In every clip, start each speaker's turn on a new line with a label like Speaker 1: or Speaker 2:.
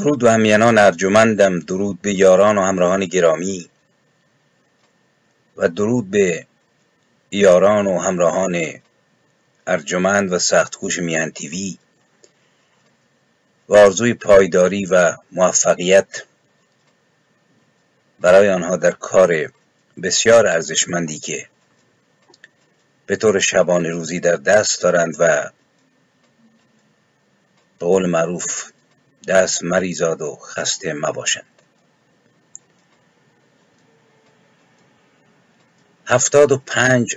Speaker 1: درود و همینان ارجمندم. درود به یاران و همراهان گرامی و درود به یاران و همراهان ارجمند و سختکوش میان تیوی و آرزوی پایداری و موفقیت برای آنها در کار بسیار ارزشمندی که به طور شبانه روزی در دست دارند و به قول معروف دست مریزاد و خسته مباشند. هفتاد و پنج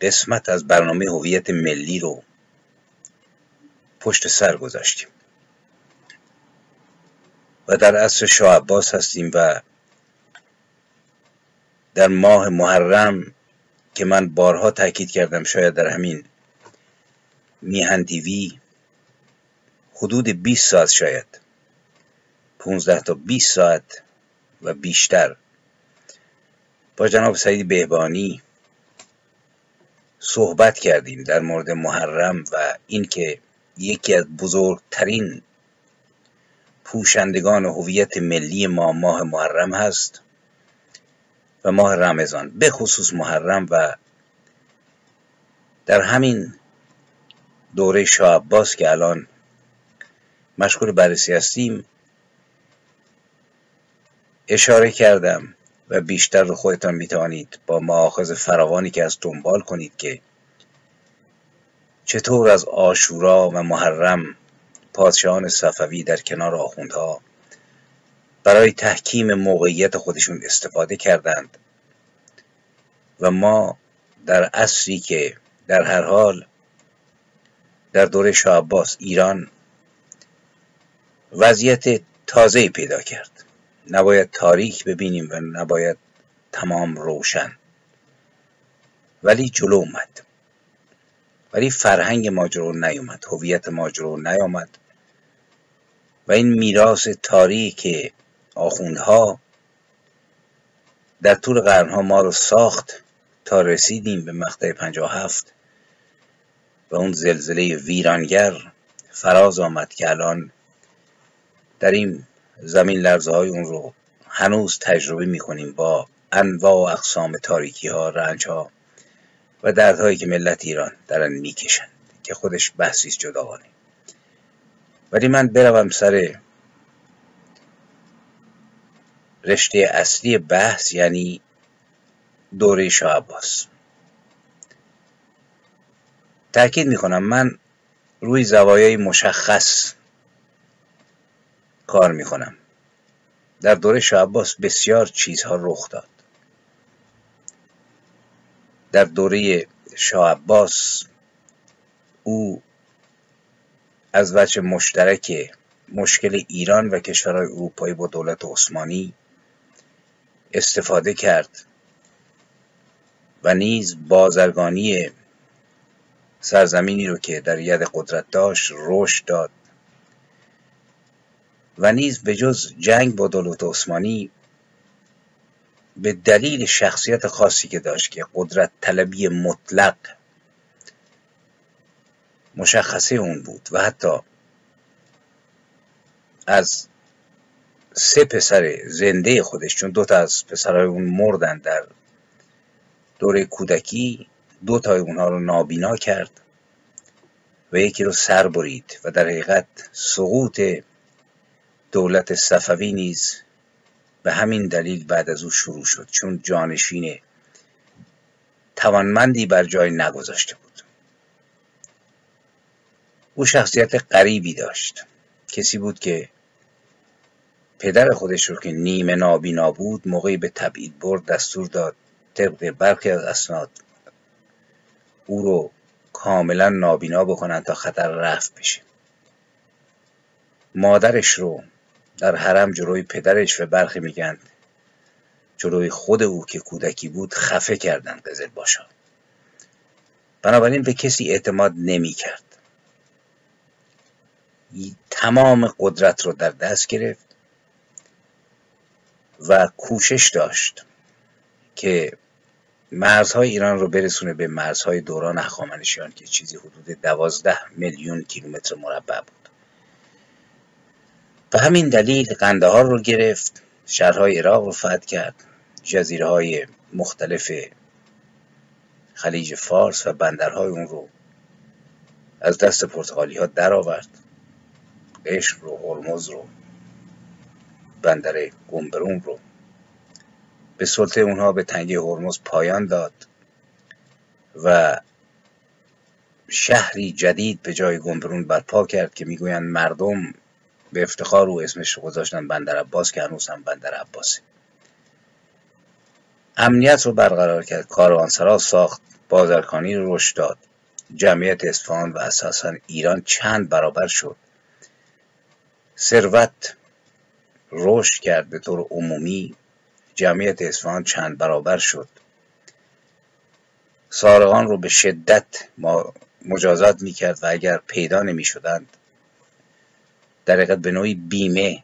Speaker 1: قسمت از برنامه هویت ملی رو پشت سر گذاشتیم. و در عصر شاه عباس هستیم و در ماه محرم که من بارها تاکید کردم شاید در همین میهن تیوی حدود 20 ساعت شاید. 15 تا 20 ساعت و بیشتر. با جناب سعید بهبانی صحبت کردیم در مورد محرم و اینکه یکی از بزرگترین پوشندگان هویت ملی ما ماه محرم هست و ماه رمضان. به خصوص محرم و در همین دوره شاه عباس که الان مشغول بررسی هستیم. اشاره کردم و بیشتر رو خودتان می‌توانید با معاخذ فراوانی که از دنبال کنید که چطور از آشورا و محرم پادشاهان صفوی در کنار آخوندها برای تحکیم موقعیت خودشون استفاده کردند و ما در عصری که در هر حال در دوره شاه ایران وضعیت تازه پیدا کرد. نباید تاریک ببینیم و نباید تمام روشن. ولی جلو اومد. ولی فرهنگ ماجرو نیومد هویت ماجرو نیامد و این میراث تاریک آخوندها در طول قرنها ما رو ساخت تا رسیدیم به مقطع هفت. و اون زلزله ویرانگر فراز آمد که الان در این زمین لرزه های اون رو هنوز تجربه می‌کنیم با انواع و اقسام تاریکی ها رنج ها و دردهایی که ملت ایران دارن می‌کشند که خودش بحثی جداگانه. ولی من بروم سر رشته اصلی بحث یعنی دوره شاه عباس. تاکید می‌کنم من روی زوایای مشخص کار می‌کنم. در دوره شاه عباس بسیار چیزها رخ داد. در دوره شاه عباس او از وجه مشترک مشکل ایران و کشورهای اروپایی با دولت عثمانی استفاده کرد و نیز بازرگانی سرزمینی رو که در ید قدرت داشت رشد داد. و نیز به جز جنگ با دولت عثمانی به دلیل شخصیت خاصی که داشت که قدرت طلبی مطلق مشخصه اون بود و حتی از سه پسر زنده خودش چون دو تا از پسرهای اون مردن در دوره کودکی دو تای اونها رو نابینا کرد و یکی رو سر برید و در حقیقت سقوط دولت صفوی نیز به همین دلیل بعد از او شروع شد چون جانشین توانمندی بر جای نگذاشته بود. او شخصیت غریبی داشت. کسی بود که پدر خودش رو که نیمه نابینا بود موقعی به تبعید برد دستور داد طبق برخی از اسناد او رو کاملا نابینا بکنن تا خطر رفت بشه. مادرش رو در حرم جلوی پدرش و برخی میگن جلوی خود او که کودکی بود خفه کردن قزل باشا. بنابراین به کسی اعتماد نمی کرد. تمام قدرت رو در دست گرفت و کوشش داشت که مرزهای ایران رو برسونه به مرزهای دوران هخامنشیان که چیزی حدود دوازده میلیون کیلومتر مربع بود. به همین دلیل قندهار رو گرفت شهرهای عراق رو فتح کرد جزیره های مختلف خلیج فارس و بندرهای اون رو از دست پرتغالی ها در آورد قشم رو هرمز رو بندر گمبرون رو. به سلطه اونها به تنگی هرمز پایان داد و شهری جدید به جای گمبرون برپا کرد که می‌گویند مردم به افتخار او اسمش رو گذاشتن بندر عباس که هنوز هم بندر عباسه. امنیت رو برقرار کرد. کاروانسرا ساخت بازرگانی رو رشد داد. جمعیت اصفهان و اساسا ایران چند برابر شد. ثروت رشد کرد به طور عمومی. جمعیت اصفهان چند برابر شد. سارقان رو به شدت مجازات می‌کرد و اگر پیدا نمی شدند در به نوعی بیمه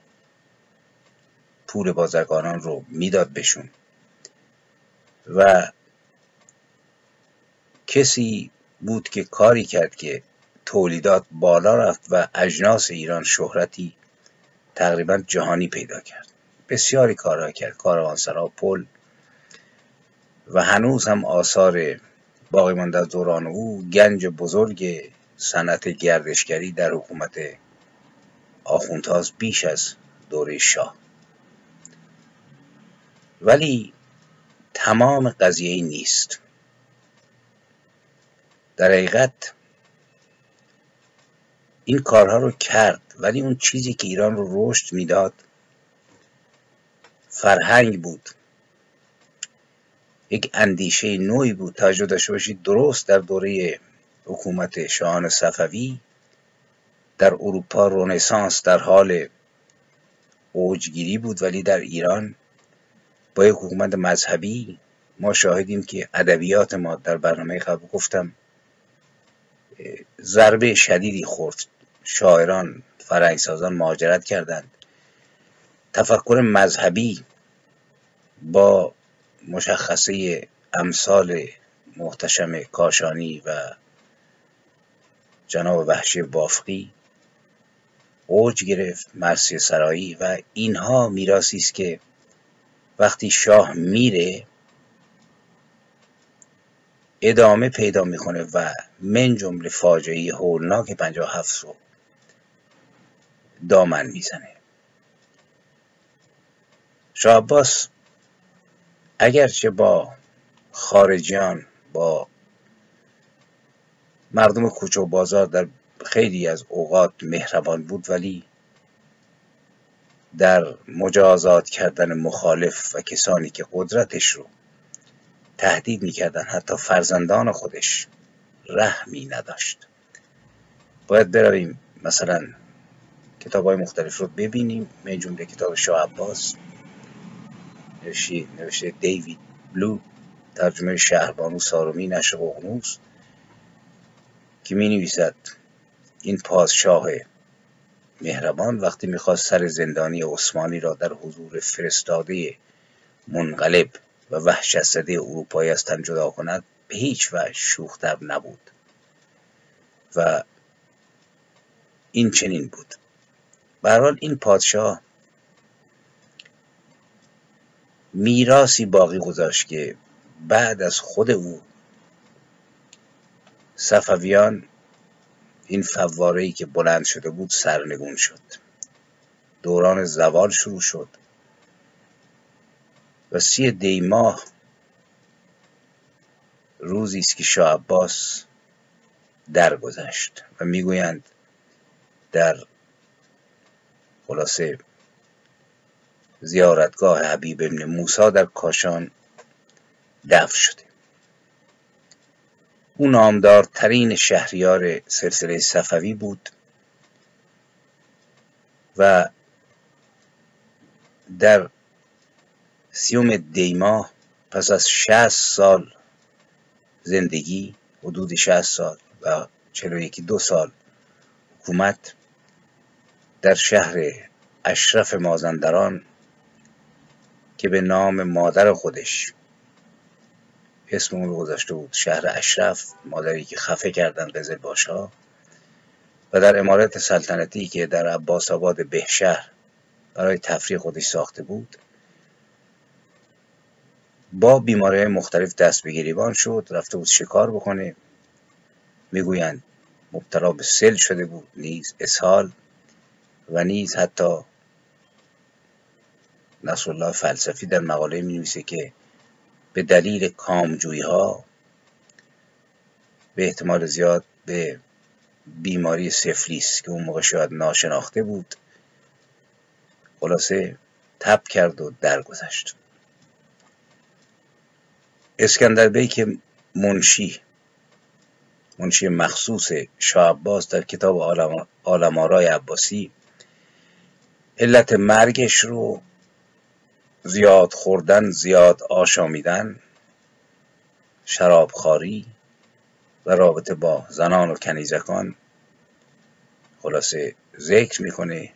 Speaker 1: پول بازرگانان رو می‌داد بشون و کسی بود که کاری کرد که تولیدات بالا رفت و اجناس ایران شهرتی تقریبا جهانی پیدا کرد. بسیاری کارها کرد کاروانسرا پل. و هنوز هم آثار باقی مانده دوران او گنج بزرگ صنعت گردشگری در حکومت آخوندهاست بیش از دوره شاه. ولی تمام قضیه نیست. در حقیقت این کارها رو کرد ولی اون چیزی که ایران رو رشد می‌داد فرهنگ بود. یک اندیشه نوعی بود. توجه داشته باشید درست در دوره حکومت شاهان صفوی در اروپا رونسانس در حال اوجگیری بود ولی در ایران با یک حکومت مذهبی ما شاهدیم که ادبیات ما در برنامه قبل گفتم ضربه شدیدی خورد. شاعران فرهنگسازان مهاجرت کردند. تفکر مذهبی با مشخصه امثال محتشم کاشانی و جناب وحشی بافقی اوج گرفت مرسی سرایی و اینها میراسی است که وقتی شاه میره ادامه پیدا می‌کنه و من جمله فاجعه هولناک 57 رو دامن می‌زنه. شاه عباس اگرچه با خارجیان با مردم کوچه و بازار در خیلی از اوقات مهربان بود ولی در مجازات کردن مخالف و کسانی که قدرتش رو تهدید می‌کردن حتی فرزندان خودش رحمی نداشت. باید برویم مثلا کتاب های مختلف رو ببینیم. من جمله کتاب شاه عباس نوشته, دیوید بلو ترجمه شهربانو سارومی نشر ققنوس که می نویسد این پادشاه مهربان وقتی می‌خواست سر زندانی عثمانی را در حضور فرستاده منقلب و وحشت زده اروپایی از تن جدا کند به هیچ وجه شوختر نبود و این چنین بود. به این پادشاه میراسی باقی گذاشت که بعد از خود او صفویان این فواره که بلند شده بود سرنگون شد. دوران زوال شروع شد. و سی دی ماه روزی است که شاه عباس درگذشت و می‌گویند در خلاصه زیارتگاه حبیب ابن موسی در کاشان دفن شده. او نامدارترین شهریار سلسله صفوی بود و در سیوم دیما پس از شهست سال زندگی حدود شهست سال و چلو یکی دو سال حکومت در شهر اشرف مازندران که به نام مادر خودش اسم اون رو گذاشته بود شهر اشرف مادری که خفه کردن قزل باشا. و در امارت سلطنتی که در عباس آباد بهشهر برای تفریح خودش ساخته بود با بیماری مختلف دست به گریبان شد رفته بود شکار بکنه؟ می‌گویند مبتلا به سل شده بود نیز اسهال و نیز حتی نصر الله فلسفی در مقاله می نویسه که به دلیل کامجویی ها به احتمال زیاد به بیماری سفلیس که اون موقع شاید ناشناخته بود خلاصه تب کرد و درگذشت. اسکندر بی که منشی منشی مخصوص شاه عباس در کتاب عالم آرای عباسی علت مرگش رو زیاد خوردن زیاد آشامیدن شرابخواری و رابطه با زنان و کنیزکان خلاصه ذکر می‌کنه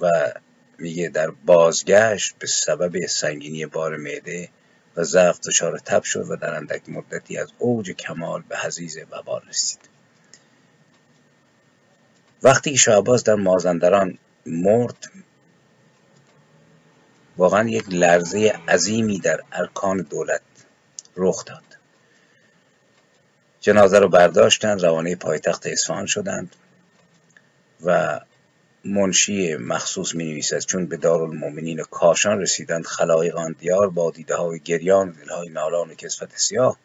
Speaker 1: و میگه در بازگشت به سبب سنگینی بار معده و ضعف دچار تب شد و در اندک مدتی از اوج کمال به حزیز وبار رسید. وقتی که شعباز در مازندران مرد واقعا یک لرزه عظیمی در ارکان دولت رخ داد. جنازه رو برداشتند روانه پایتخت اصفهان شدند و منشی مخصوص می نویسد چون به دارالمؤمنین کاشان رسیدند خلایق آن دیار با دیده های گریان و دلهای نالان و کسفت سیاه.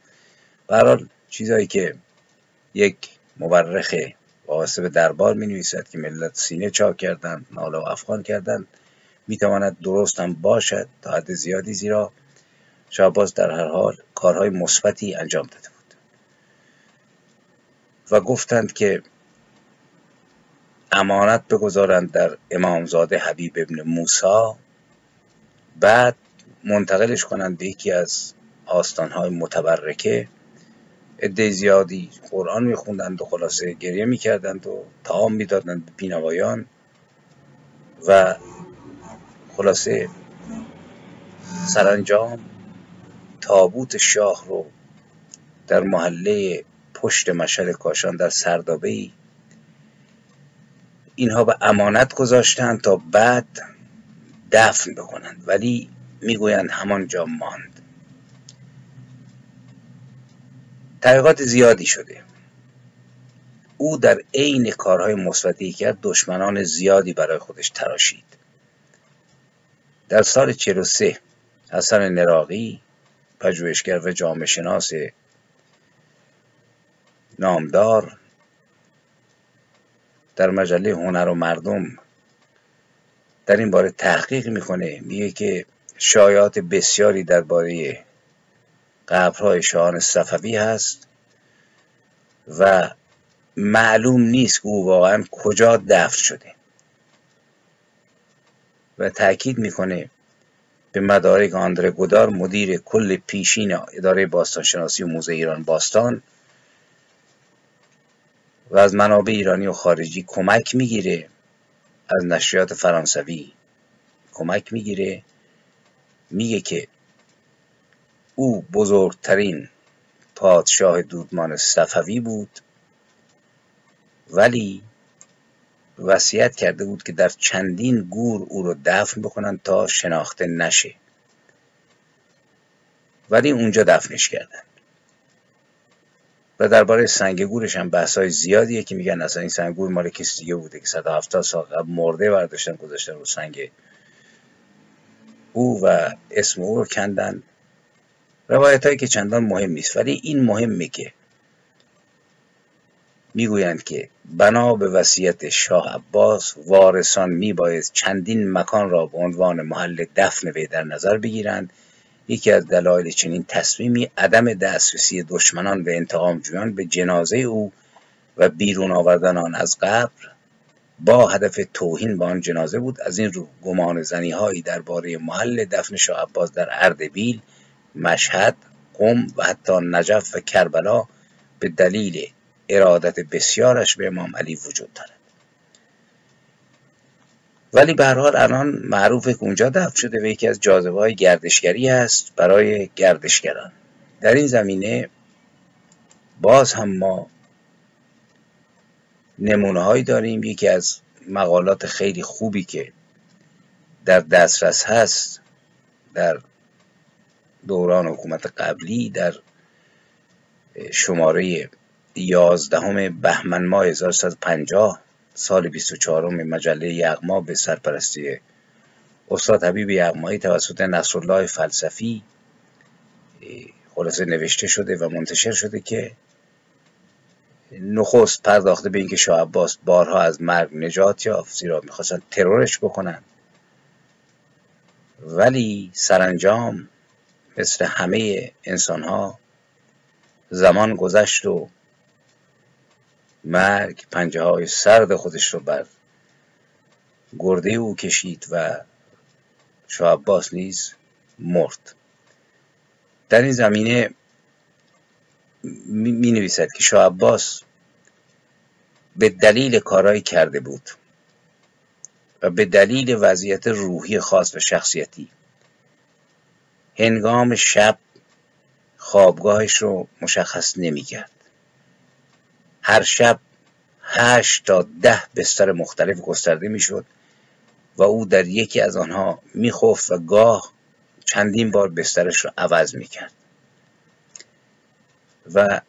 Speaker 1: برحال چیزهایی که یک مورخ وابسته به دربار می نویسد که ملت سینه چاک کردند ناله و افغان کردند می تواند درست هم باشد تا حد زیادی زیرا شعباز در هر حال کارهای مثبتی انجام داده بود. و گفتند که امانت بگذارند در امامزاده حبیب ابن موسا بعد منتقلش کنند به یکی از آستانهای متبرکه. عده زیادی قرآن میخوندند و خلاصه گریه می‌کردند و تعام می‌دادند به بینوایان و خلاصه سرانجام تابوت شاه رو در محله پشت مشهد کاشان در سردابه اینها به امانت گذاشتند تا بعد دفن بکنند ولی می‌گویند همانجا ماند. تحقیقات زیادی شده. او در عین کارهای مثبتی کرد دشمنان زیادی برای خودش تراشید. در سال 43 حسن نراقی پژوهشگر و جامعه شناس نامدار در مجله هنر و مردم در این باره تحقیق می‌کنه. میگه که شایعات بسیاری درباره قبرهای شاهان صفوی هست و معلوم نیست که او واقعا کجا دفن شده. و تاکید می‌کنه به مدارک آندره گودار مدیر کل پیشین اداره باستانشناسی و موزه ایران باستان و از منابع ایرانی و خارجی کمک می‌گیره. از نشریات فرانسوی کمک می‌گیره. میگه که او بزرگترین پادشاه دودمان صفوی بود ولی وصیت کرده بود که در چندین گور او رو دفن بکنن تا شناخته نشه. ولی اونجا دفنش کردن. و درباره سنگ گورش هم بحث های زیادیه که میگن اصلا این سنگ گور مال کسی دیگه بوده که 170 سال قبل مرده برداشتن گذاشتن رو سنگ او و اسم او رو کندن. روایت هایی که چندان مهم نیست ولی این مهمه که می‌گویند که بنا به وصیت شاه عباس وارثان میباید چندین مکان را به عنوان محل دفن وی در نظر بگیرند. یکی از دلایل چنین تصمیمی عدم دسترسی دشمنان و انتقام جویان به جنازه او و بیرون آوردن آن از قبر با هدف توهین به آن جنازه بود. از این رو گمان زنی هایی درباره محل دفن شاه عباس در اردبیل مشهد قم و حتی نجف و کربلا به دلیل ارادت بسیارش به امام علی وجود دارد. ولی به هر حال الان معروف که اونجا دفن شده و یکی از جاذبه های گردشگری است برای گردشگران. در این زمینه باز هم ما نمونه هایی داریم. یکی از مقالات خیلی خوبی که در دسترس هست در دوران حکومت قبلی در شماره یازدهم بهمن ماه 1350 سال 24 مجله یغما به سرپرستی استاد حبیب یغمایی توسط نصرالله فلسفی خلاصه نوشته شده و منتشر شده که نخست پرداخته به اینکه شاه عباس بارها از مرگ نجات یافت زیرا می‌خواستن ترورش بکنن. ولی سرانجام مثل همه انسان ها زمان گذشت و مرگ پنجه های سرد خودش رو بر گرده او کشید و شاه عباس نیز مرد. در این زمینه می نویسد که شاه عباس به دلیل کارهایی کرده بود و به دلیل وضعیت روحی خاص و شخصیتی هنگام شب خوابگاهش رو مشخص نمی کرد هر شب هشت تا ده بستر مختلف گسترده می‌شد و او در یکی از آنها میخفت و گاه چندین بار بسترش رو عوض می‌کرد. و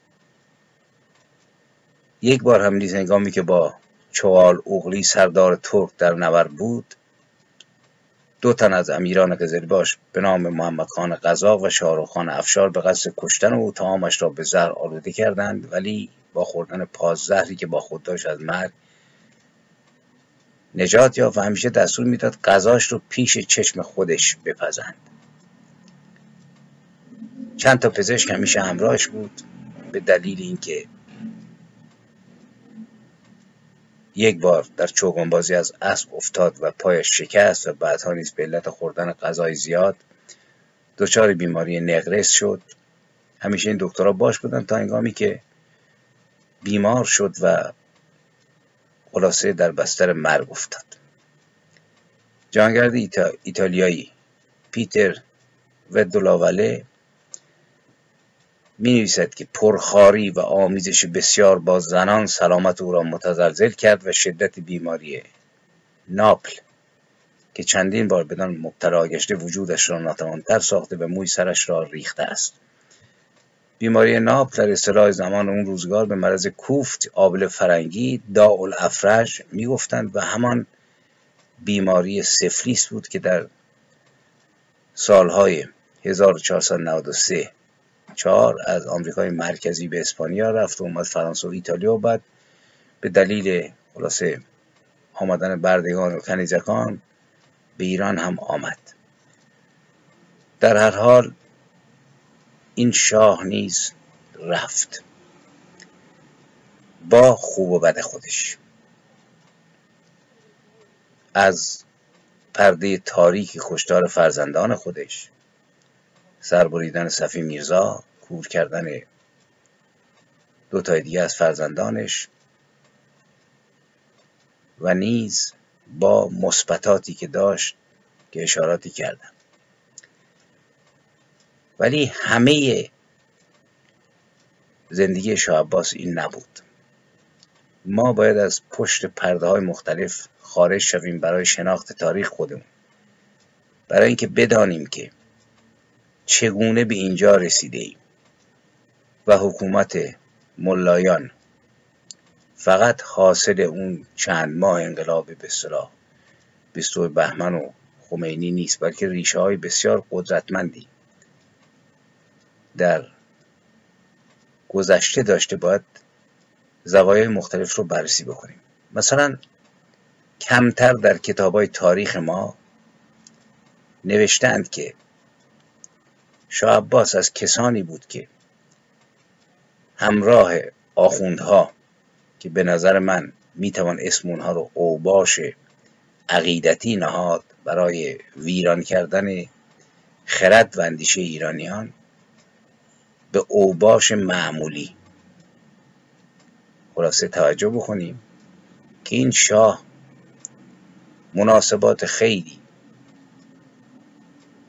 Speaker 1: یک بار هم نیز هنگامی که با چوال اوغلی سردار ترک در نبر بود دو تن از امیران قزلباش به نام محمد خان قزاق و شاهرخ خان افشار به قصد کشتن او تمامش را به زهر آلوده کردند ولی با خوردن پاززهری که با خود داشت از مرگ نجات یافت و همیشه دستور می‌داد غذاش رو پیش چشم خودش بپزند. چند تا پزشک همیشه همراهش بود به دلیل اینکه یک بار در چوگانبازی از اسب افتاد و پایش شکست و بعدها نیز به علت خوردن غذای زیاد دچار بیماری نقرس شد. همیشه این دکترها باش بودن تا انگامی که بیمار شد و خلاصه در بستر مرگ افتاد. جانگرد ایتالیایی پیتر و دولاوله می نویسد که پرخاری و آمیزش بسیار با زنان سلامت او را متزلزل کرد و شدت بیماری ناپل که چندین بار بدان مبتلا گشته وجودش را ناتوانتر ساخته و موی سرش را ریخته است. بیماری ناپل در اصطلاح زمان اون روزگار به مرض کوفت آبل فرنگی داء الافرج می‌گفتند و همان بیماری سفلیس بود که در سالهای 1493 چهار از آمریکای مرکزی به اسپانیا رفت و اومد فرانسه و ایتالیا و بعد به دلیل خلاصه آمدن بردگان و کنیزکان به ایران هم آمد. در هر حال این شاه نیز رفت با خوب و بد خودش. از پرده تاریک کشتار فرزندان خودش سربریدن صفی میرزا کور کردن دو تای دیگه از فرزندانش و نیز با مثبتاتی که داشت که اشاراتی کردم ولی همه زندگی شاه عباس این نبود. ما باید از پشت پرده های مختلف خارج شویم برای شناخت تاریخ خودمون. برای اینکه بدانیم که چگونه به اینجا رسیده ایم؟ و حکومت ملایان فقط حاصل اون چند ماه انقلاب به صلاح 22 بهمن و خمینی نیست بلکه ریشه های بسیار قدرتمندی در گذشته داشته باید زوایای مختلف رو بررسی بکنیم. مثلا کمتر در کتاب های تاریخ ما نوشتند که شاه عباس از کسانی بود که همراه آخوندها که به نظر من می‌توان اسم اونها رو اوباش عقیدتی نهاد برای ویران کردن خرد و اندیشه ایرانیان به اوباش معمولی. خلاصه توجه بکنیم که این شاه مناسبات خیلی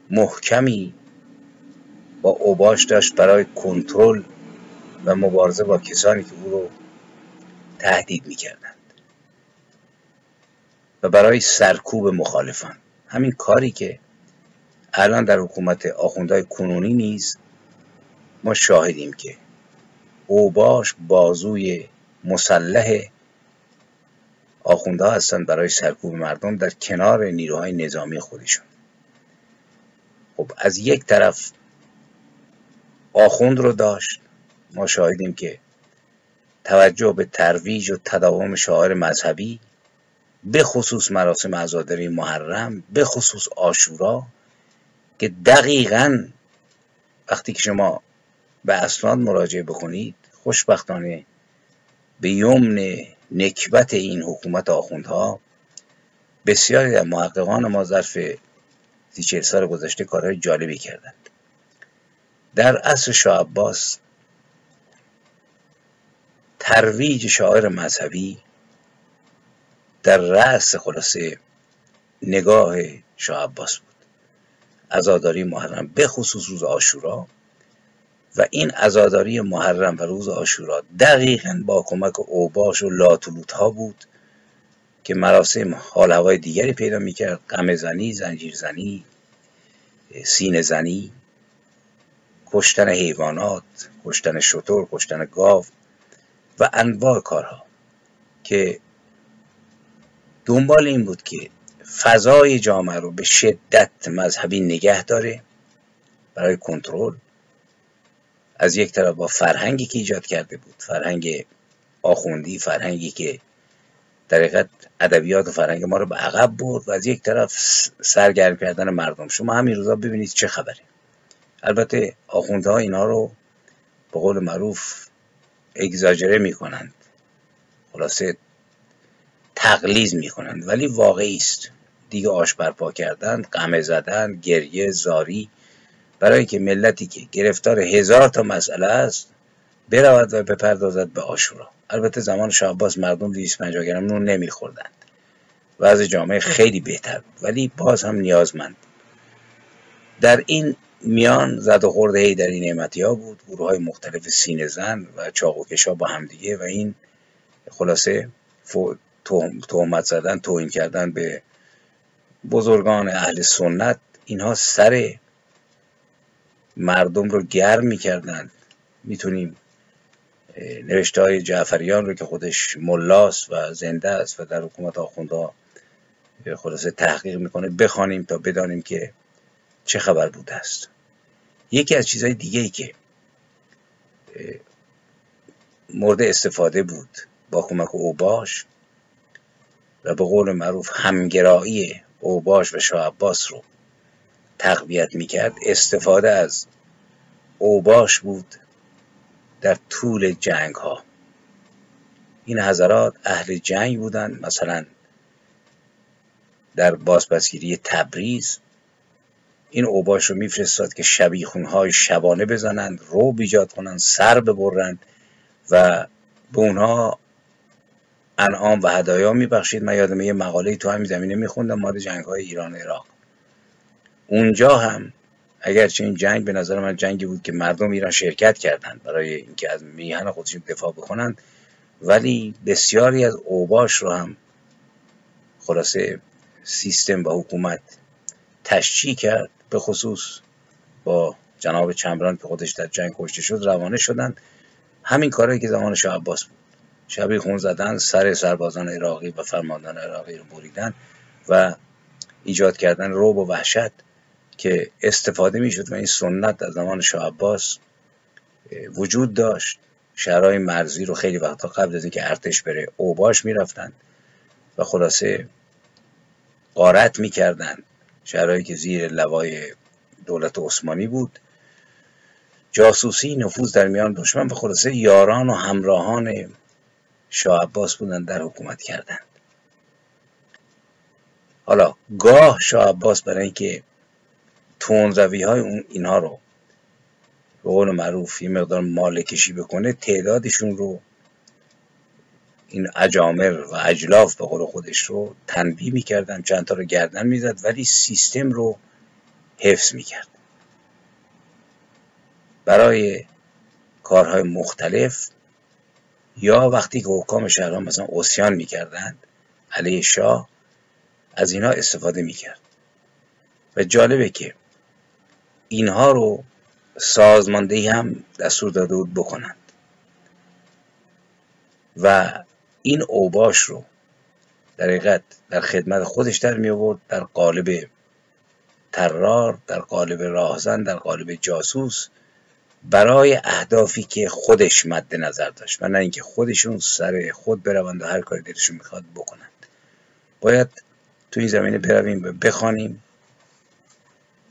Speaker 1: محکمی با اوباش داشت برای کنترل و مبارزه با کسانی که او رو تهدید می‌کردند. و برای سرکوب مخالفان. همین کاری که الان در حکومت آخوندهای کنونی نیز ما شاهدیم که اوباش بازوی مسلح آخوندها هستند برای سرکوب مردم در کنار نیروهای نظامی خودشون خب از یک طرف آخوند رو داشت. ما شاهدیم که توجه به ترویج و تداوم شعار مذهبی به خصوص مراسم عزاداری محرم به خصوص آشورا که دقیقا وقتی که شما به اسناد مراجعه بکنید خوشبختانه به یمن نکبت این حکومت آخوندها بسیاری در محققان ما ظرف سی سال گذشته کارهای جالبی کردند. در عصر شاه عباس ترویج شاعر مذهبی در رأس خلاصه نگاه شاه عباس بود. عزاداری محرم به خصوص روز آشورا و این عزاداری محرم و روز آشورا دقیقا با کمک اوباش و لاتولوت ها بود که مراسم حال هوای دیگری پیدا می‌کرد. قم زنی زنجیر زنی سینه زنی کشتن حیوانات کشتن شطور کشتن گاو و انواع کارها که دنبال این بود که فضای جامعه رو به شدت مذهبی نگه داره برای کنترل. از یک طرف با فرهنگی که ایجاد کرده بود فرهنگ آخوندی فرهنگی که در ادبیات و فرهنگ ما رو به عقب برد و از یک طرف سرگرم کردن مردم. شما همین روزا ببینید چه خبره. البته آخوندها اینا رو به قول معروف اگزاجره می‌کنند. خلاصه تقلیز می‌کنند. ولی واقعی است. دیگه آش برپا کردن قمه زدن گریه زاری. برای که ملتی که گرفتار هزار تا مسئله است برود و بپردازد به آشورا. البته زمان شاه مردم 250 گرم نون نمیخوردند. و از جامعه خیلی بهتر بود. ولی باز هم نیازمند. در این میان زد و در این نعمتی ها بود. گروه های مختلف سینه زن و چاقوکشا با همدیگه و این خلاصه تهمت زدن توهین کردن به بزرگان اهل سنت اینها سر مردم رو گرم می‌کردن. می‌تونیم نوشته های جعفریان رو که خودش ملاست و زنده است و در حکومت آخونده خلاصه تحقیق می‌کنه بخوانیم تا بدانیم که چه خبر بوده است. یکی از چیزهای دیگه ای که مورد استفاده بود با کمک اوباش و به قول معروف همگرایی اوباش و شاه عباس رو تقویت می‌کرد استفاده از اوباش بود در طول جنگ ها این حضرات اهل جنگ بودند مثلا در بازپسگیری تبریز این اوباش رو میفرستاد که های شبانه بزنند رو بیجاد کنند سر ببرند و به اونها انعام و هدایا میبخشید. من یادم یه مقاله تو همین زمینه میخوندم مال جنگ های ایران عراق. اونجا هم اگرچه این جنگ به نظر من جنگی بود که مردم ایران شرکت کردند برای اینکه از میهن خودشون دفاع بکنند ولی بسیاری از اوباش رو هم خلاصه سیستم و حکومت تشجیع کرد به خصوص با جناب چمران که خودش در جنگ کشته شد روانه شدند. همین کارهایی که زمان شاه عباس بود. شبی خون زدن سر سربازان عراقی و فرماندان عراقی رو بریدن و ایجاد کردن روب و وحشت که استفاده می‌شد و این سنت در زمان شاه عباس وجود داشت. شهرهای مرزی رو خیلی وقتا قبل از اینکه ارتش بره اوباش می‌رفتند و خلاصه قارت می‌کردند شهرهایی که زیر لوای دولت عثمانی بود. جاسوسی نفوذ در میان دشمن و خلاصه یاران و همراهان شاه عباس بودن در حکومت کردند. حالا گاه شاه عباس برای اینکه روی های اون اینها رو به قول معروف یه مقدار مال کشی بکنه تعدادشون رو این اجامر و اجلاف به قول خودش رو تنبیه می‌کردن چند تا رو گردن می‌زد ولی سیستم رو حفظ می‌کرد. برای کارهای مختلف یا وقتی که حکام شهران مثلا اوسیان می‌کردند علیه شاه از اینها استفاده می‌کرد. و جالبه که اینها رو سازماندهی هم دستور داده بود بکنند. و این اوباش رو در حقیقت در خدمت خودش در می آورد در قالب ترار در قالب راهزن در قالب جاسوس برای اهدافی که خودش مد نظر داشت و نه اینکه خودشون سر خود بروند و هر کاری دلشون می‌خواد بکنند. باید تو این زمینه برویم و بخوانیم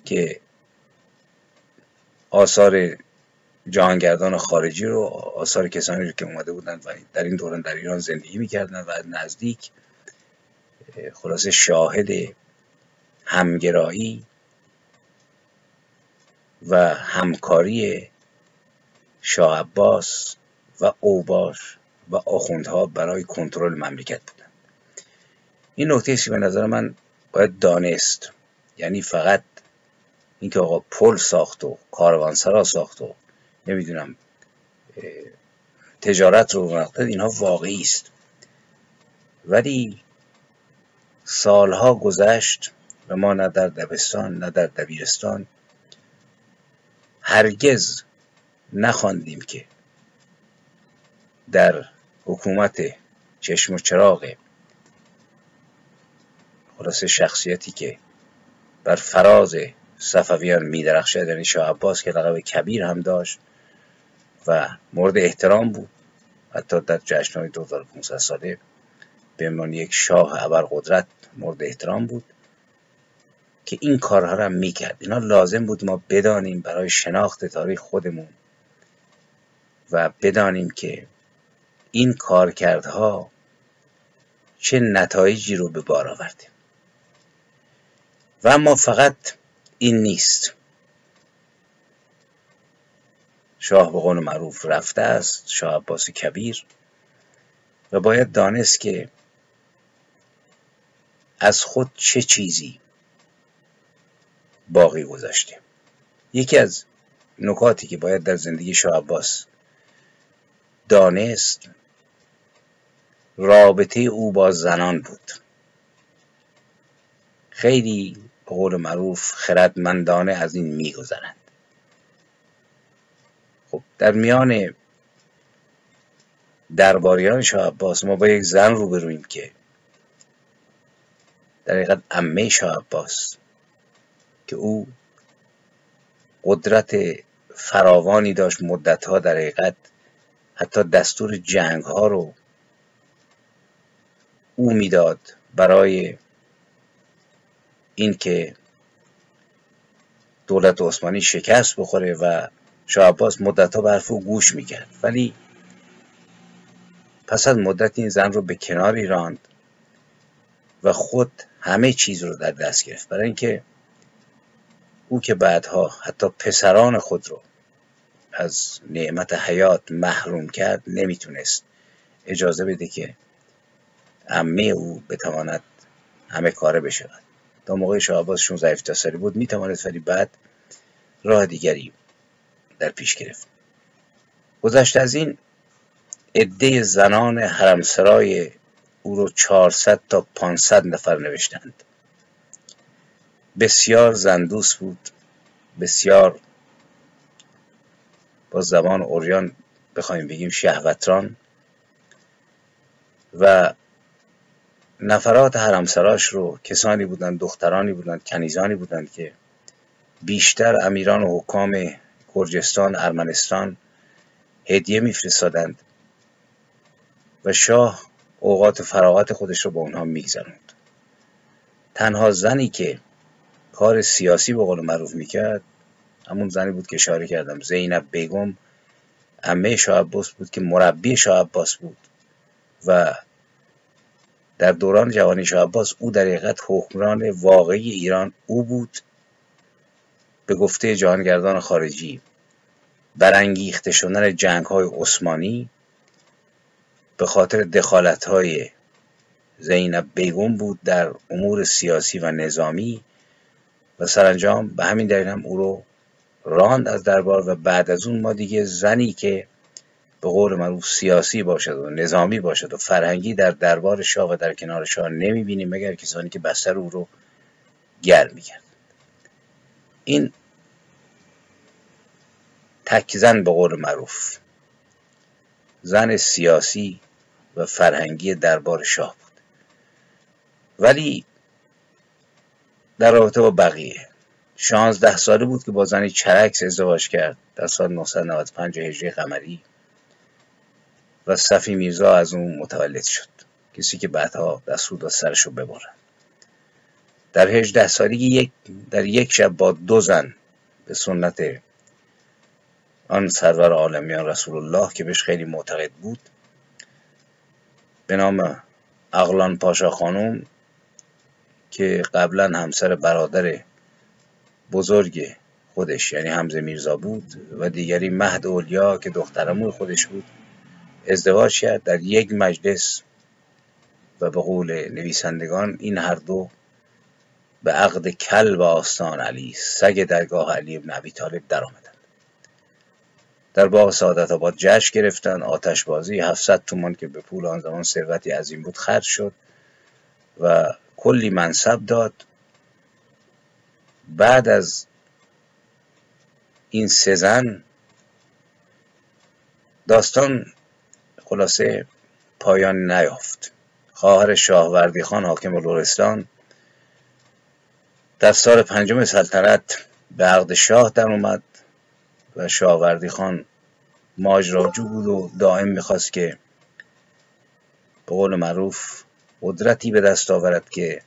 Speaker 1: که آثار جهانگردان خارجی رو آثار کسانی رو که اومده بودن و در این دوران در ایران زندگی می‌کردن و نزدیک خلاصه شاهد همگرایی و همکاری شاه عباس و اوباش و آخوندها برای کنترل مملکت بودن. این نکته که به نظر من باید دانست. یعنی فقط اینکه آقا پل ساخت و کاروانسرا ساخت و نمی‌دونم تجارت رو رونق اینها واقعی است. ولی سالها گذشت و ما نه در دبستان نه در دبیرستان هرگز نخواندیم که در حکومت چشم و چراغ خلاصه شخصیتی که بر فراز صفویان میدرخشد یعنی شاه عباس که لقب کبیر هم داشت و مورد احترام بود. حتی در جشنهای 2500 ساله به عنوان یک شاه ابرقدرت مورد احترام بود که این کارها را می‌کرد. اینا لازم بود ما بدانیم برای شناخت تاریخ خودمون و بدانیم که این کارکردها چه نتایجی رو به بار آورده و اما فقط این نیست. شاه به قول معروف رفته است شاه عباس کبیر. و باید دانست که از خود چه چیزی باقی گذاشته یکی از نکاتی که باید در زندگی شاه عباس دانست رابطه او با زنان بود. خیلی به قول معروف خردمندانه از این میگذرند خب در میان درباریان شاه عباس ما با یک زن رو برویم که در حقیقت امه شاه عباس که او قدرت فراوانی داشت مدتها در حقیقت حتی دستور جنگ ها رو او می‌داد برای اینکه دولت عثمانی شکست بخوره و شاه عباس مدت ها به حرف گوش می‌کرد. ولی پس از مدت این زن رو به کناری راند و خود همه چیز رو در دست گرفت. برای اینکه او که بعدها حتی پسران خود رو از نعمت حیات محروم کرد نمی‌تونست اجازه بده که عمه او بتواند همه کاره بشود. تا موقع شاه عباس 16 سالی بود می‌توانست ولی بعد راه دیگری در پیش گرفت. گذشته از این عده زنان حرمسرای او رو 400 تا 500 نفر نوشتند. بسیار زندوس بود بسیار با زبان اوریان بخوایم بگیم شهوتران و نفرات حرمسراش رو کسانی بودند دخترانی بودند کنیزانی بودند که بیشتر امیران و حکام گرجستان ارمنستان هدیه میفرستادند و شاه اوقات فراغت خودش رو با اونها میگذراند تنها زنی که کار سیاسی به قول معروف می‌کرد همون زنی بود که اشاره کردم زینب بیگم. امه شاه عباس بود که مربی شاه عباس بود و در دوران جوانی شاه عباس او در حقیقت حکمران واقعی ایران او بود. به گفته جهانگردان خارجی برانگیخته شدن جنگ های عثمانی به خاطر دخالت های زینب بیگم بود در امور سیاسی و نظامی و سرانجام به همین دلیل هم او رو راند از دربار و بعد از اون ما دیگه زنی که به قول معروف سیاسی باشد و نظامی باشد و فرهنگی در دربار شاه و در کنار شاه نمی‌بینیم مگر کسانی که بستر او رو گر میگرد این تک زن به قول معروف زن سیاسی و فرهنگی دربار شاه بود. ولی در رابطه با بقیه شانزده ساله بود که با زنی چرکس ازدواج کرد در سال 995 هجری قمری و صفی میرزا از اون متولد شد کسی که بعدها دستور داد سرشو ببرن. در هجده سالگی یک در یک شب با دو زن به سنت آن سرور عالمیان رسول الله که بهش خیلی معتقد بود به نام اغلان پاشا خانم که قبلا همسر برادر بزرگ خودش یعنی حمزه میرزا بود و دیگری مهد اولیا که دخترموی خودش بود ازدواج کرد. در یک مجلس و به قول نویسندگان این هر دو به عقد کل و آستان علی سگ درگاه علی ابن ابی طالب در آمدند. در باغ سعادت آباد جشن گرفتن آتش بازی 700 تومان که به پول آن زمان ثروتی عظیم بود خرج شد و کلی منصب داد. بعد از این سزن داستان خلاصه پایان نیافت. خواهر شاهوردی خان حاکم لورستان در سال پنجم سلطنت به عقد شاه در اومد و شاهوردی خان ماجراجو بود و دائم می‌خواست که به قول معروف قدرتی به دست آورد که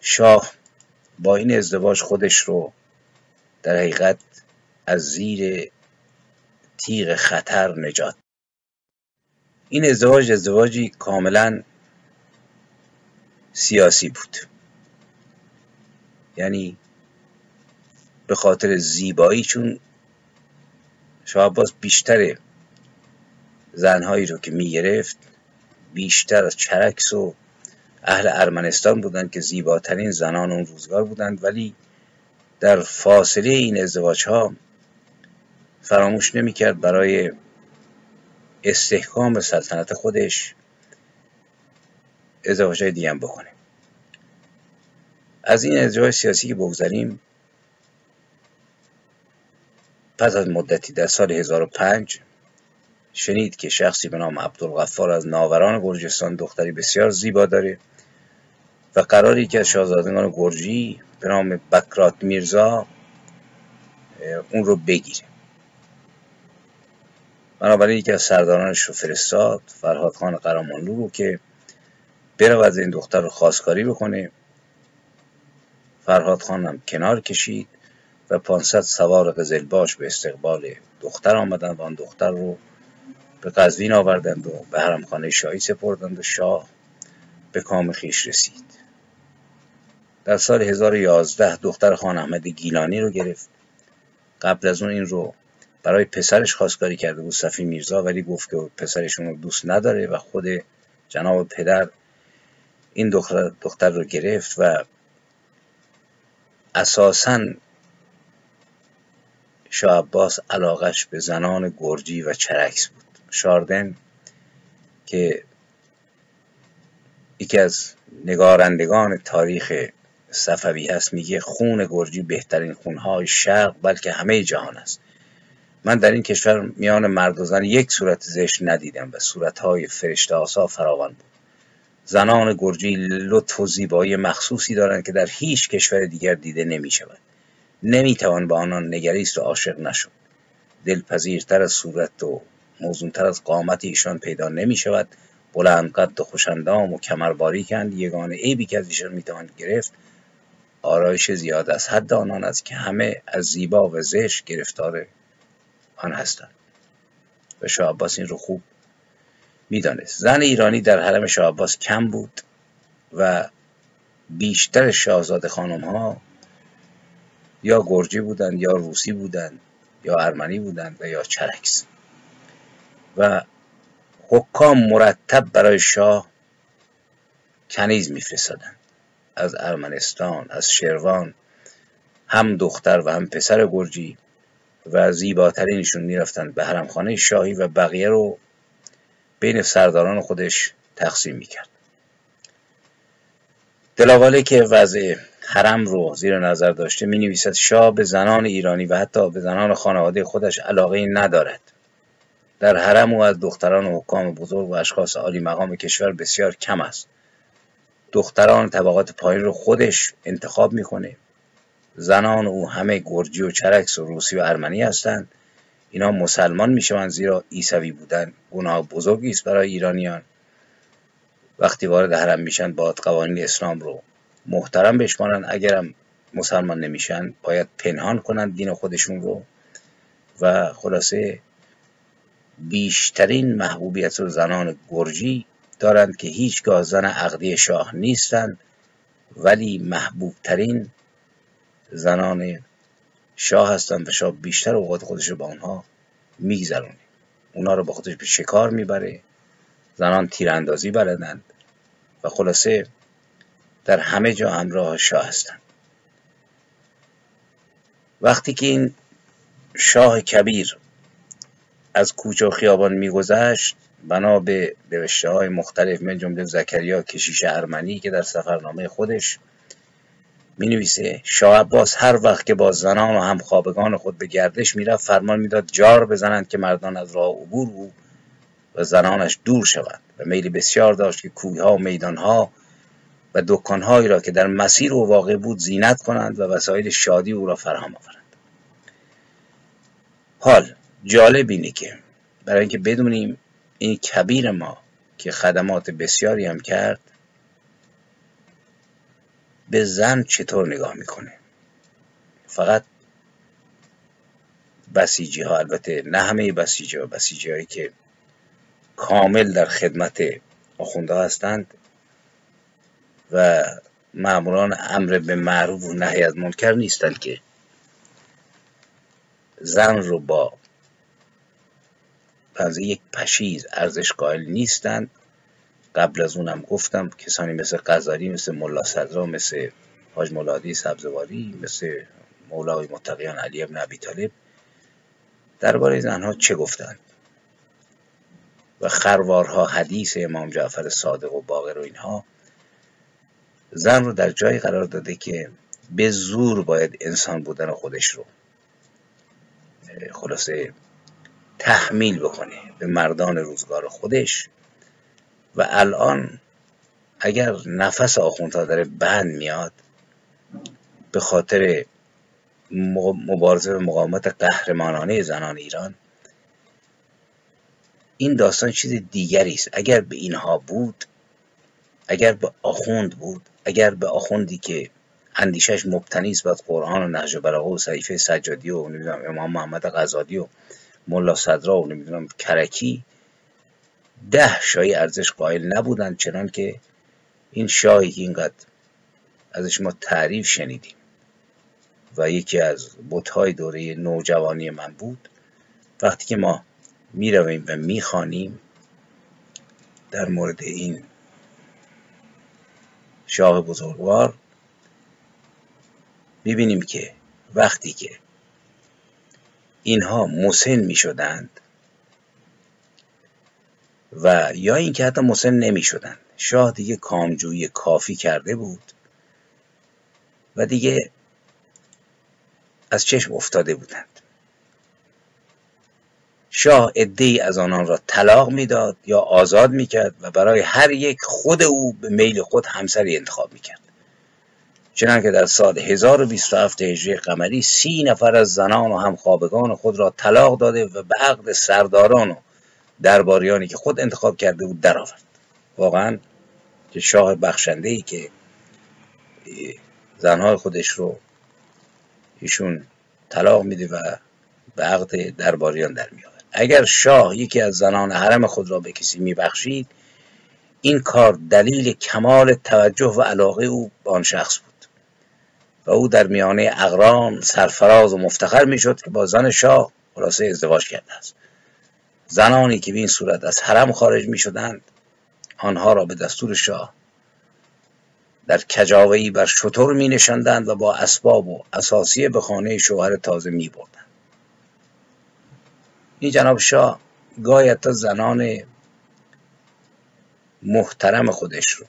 Speaker 1: شاه با این ازدواج خودش رو در حقیقت از زیر تیغ خطر نجات این ازدواج ازدواجی کاملا سیاسی بود. یعنی به خاطر زیبایی چون شاه عباس بیشتر زنهایی رو که می‌گرفت بیشتر از چرکس و اهل ارمنستان بودند که زیباترین زنان اون روزگار بودند. ولی در فاصله این ازدواج ها فراموش نمی‌کرد برای استحکام سلطنت خودش ازدواج های دیگه بکنه. از این ازدواج سیاسی که بگذاریم پس از مدتی در سال 1005 شنید که شخصی به نام عبدالغفار از ناوران گرجستان دختری بسیار زیبا داره و قراری که از شاهزادگان گرجی به نام بکرات میرزا اون رو بگیره. بنابراین یکی از سردارانش رو فرستاد فرهاد خان قرامانلو رو که برود این دختر رو خواستکاری بکنه فرهاد خان هم کنار کشید و 500 سوار قزلباش به استقبال دختر آمدند و آن دختر رو به قزوین آوردند و به حرمخانه شاهی سپردند و شاه به کام خیش رسید. در سال 1011 دختر خان احمد گیلانی رو گرفت. قبل از اون این رو برای پسرش خواستگاری کرده بود صفی میرزا ولی گفت که پسرشون رو دوست نداره و خود جناب پدر این دختر, دختر رو گرفت و اساساً شاه عباس علاقش به زنان گرجی و چرکس بود. شاردن که یکی از نگارندگان تاریخ صفوی هست میگه خون گرجی بهترین خونهای شرق بلکه همه جهان است. من در این کشور میان مرد و زن یک صورت زشت ندیدم و صورتهای فرشته آسا فراوان بود. زنان گرجی لطف و زیبایی مخصوصی دارند که در هیچ کشور دیگر دیده نمی شود نمی‌توان با آنان نگریست و عاشق نشد. دلپذیرتر از صورت و موزونتر از قامت ایشان پیدا نمی شود بلند قد و خوشندام و کمر باریکند یگانه عیبی که از ایشان می‌توان گرفت آرایش زیاد از حد آنان است که همه از زیبا و زشت گرفتار آن هستند. و شاه این رو خوب می‌دانست. زن ایرانی در حرم شاه عباس کم بود و بیشتر شاهزاده خانم ها یا گرجی بودند یا روسی بودند یا ارمنی بودند و یا چرکس. و حکام مرتب برای شاه کنیز میفرستادند. از ارمنستان از شروان هم دختر و هم پسر گرجی و زیباترینشون می‌رفتند به حرمخانه شاهی و بقیه رو بین سرداران خودش تقسیم می‌کرد. دلاواله که وضع حرم رو زیر نظر داشته می نویسد شاه به زنان ایرانی و حتی به زنان خانواده خودش علاقه ندارد. در حرم او از دختران و حکام بزرگ و اشخاص عالی مقام کشور بسیار کم است. دختران طبقات پایین رو خودش انتخاب می‌کنه. زنان او همه گرجی و چرکس و روسی و ارمنی هستند. اینا مسلمان می‌شوند زیرا عیسوی بودن. گناه بزرگی است برای ایرانیان. وقتی وارد حرم میشن باید قوانین اسلام رو محترم بشمارن. اگرم مسلمان نمیشن باید پنهان کنند دین خودشون رو. و خلاصه بیشترین محبوبیت رو زنان گرجی دارند که هیچگاه زن عقدی شاه نیستند ولی محبوبترین زنان شاه هستند و شاه بیشتر اوقات خودش رو با اونها میگذرونه. اونا رو با خودش به شکار می‌بره. زنان تیراندازی بلدند. و خلاصه در همه جا همراه شاه هستند. وقتی که این شاه کبیر از کوچه و خیابان میگذشت بنا به نوشته های مختلف من جمله زکریا کشیش ارمنی که در سفرنامه خودش می نویسه شاه عباس هر وقت که با زنان و همخوابگان خود به گردش می‌رفت فرمان می‌داد جار بزنند که مردان از راه عبور او و زنانش دور شوند. و میل بسیار داشت که کویها و میدانها و دکانهایی را که در مسیر او واقع بود زینت کنند و وسایل شادی او را فراهم آورند. حال جالب اینه که برای اینکه بدونیم این کبیر ما که خدمات بسیاری هم کرد به زن چطور نگاه می‌کنه؟ فقط بسیجی ها البته نه همه بسیجی ها بسیجی هایی که کامل در خدمت آخونده هستند و معمولان امر به معروف و نهی از منکر نیستند که زن رو با بنزه یک پشیز ارزش قائل نیستند. قبل از اونم گفتم کسانی مثل قذاری مثل ملا صدرا مثل حاج مولادی سبزواری مثل مولای متقیان علی ابن ابی طالب درباره زنها چه گفتند و خروارها حدیث امام جعفر صادق و باقر و اینها زن رو در جایی قرار داده که به زور باید انسان بودن خودش رو خلاصه تحمیل بکنه به مردان روزگار خودش. و الان اگر نفس آخوندها داره بند میاد به خاطر مبارزه و مقاومت قهرمانانه زنان ایران این داستان چیز دیگری است. اگر به اینها بود اگر به آخوند بود اگر به آخوندی که اندیشش مبتنی است بر قرآن و نهج بلاغه و صحیفه سجادی و نمی‌دونم امام محمد غزالی و ملا صدرا و نمی‌دونم کرکی ده شایی ارزش قائل نبودند چنان که این شاهی که اینقدر ازش ما تعریف شنیدیم. و یکی از بتهای دوره نوجوانی من بود. وقتی که ما می‌رویم و می‌خوانیم در مورد این شاه بزرگوار می‌بینیم که وقتی که اینها مسن می‌شدند و یا اینکه حتی مسن نمی‌شدند شاه دیگه کامجویی کافی کرده بود و دیگه از چشم افتاده بودند. شاه ای از آنان را طلاق می‌داد یا آزاد می‌کرد و برای هر یک خود او به میل خود همسری انتخاب می‌کرد. چنانکه در سال 1027 هجری قمری سی نفر از زنان و همخوابگان خود را طلاق داده و به عقد سرداران و درباریانی که خود انتخاب کرده بود درآورد. واقعا که شاه بخشنده ای که زنهای خودش رو ایشون طلاق میده و به عقد درباریان در میاد اگر شاه یکی از زنان حرم خود را به کسی میبخشید این کار دلیل کمال توجه و علاقه او به آن شخص بود. و او در میانه اقران سرفراز و مفتخر می‌شد که با زن شاه خلاصه ازدواج کرده است. زنانی که به این صورت از حرم خارج می شدند آنها را به دستور شاه در کجاوهی بر شطور می نشندند و با اسباب و اساسیه به خانه شوهر تازه می بردند این جناب شاه گاهی تا زنان محترم خودش رو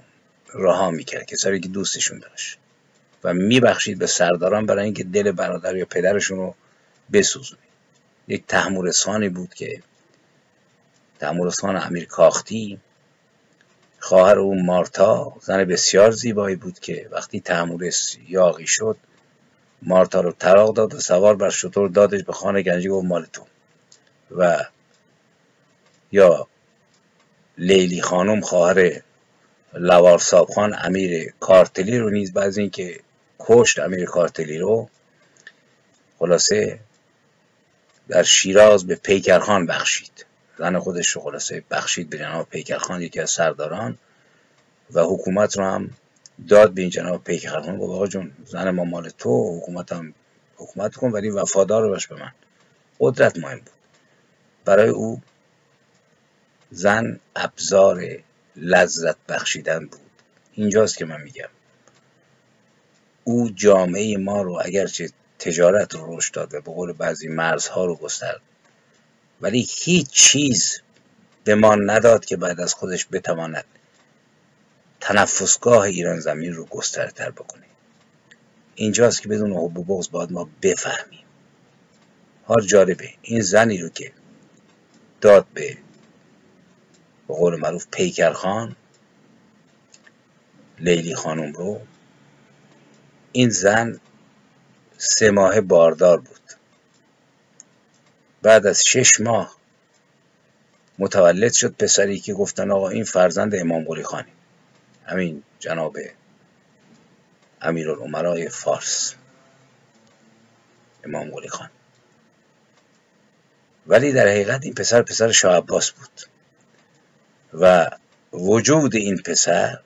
Speaker 1: رها می‌کرد کسایی که دوستشون داشت و میبخشید به سرداران برای اینکه دل برادر یا پدرشون رو بسوزونه. یک تحمورسانی بود که تحمورسان امیر کاختی. خواهر او مارتا زن بسیار زیبایی بود که وقتی تحمورس یاقی شد مارتا رو طلاق داد و سوار بر شطور دادش به خانه گنجی و مال تو و یا لیلی خانم خواهر لوار خان امیر کارتلی رو نیز بعد اینکه کشت امیر کارتلی رو خلاصه در شیراز به پیکرخان بخشید. زن خودش رو خلاصه بخشید به جناب پیکرخان یکی از سرداران. و حکومت رو هم داد به این جناب پیکرخان. گفت آقا جون زن ما مال تو حکومت هم حکومت کن ولی وفادار باش به من. قدرت مهم بود. برای او زن ابزار لذت بخشیدن بود. اینجاست که من میگم. او جامعه ما رو اگرچه تجارت رو رشد داد و به قول بعضی مرزها رو گسترد ولی هیچ چیز به ما نداد که بعد از خودش بتواند تنفسگاه ایران زمین رو گسترتر بکنه. اینجاست که بدون حب و بغض باید ما بفهمیم. حال جالبه این زنی رو که داد به به قول معروف پیکرخان لیلی خانم رو این زن سه ماه باردار بود. بعد از شش ماه متولد شد پسری که گفتن آقا این فرزند امام قلی خانی همین جناب امیر فارس. امام قلی خان ولی در حقیقت این پسر پسر شاه عباس بود. و وجود این پسر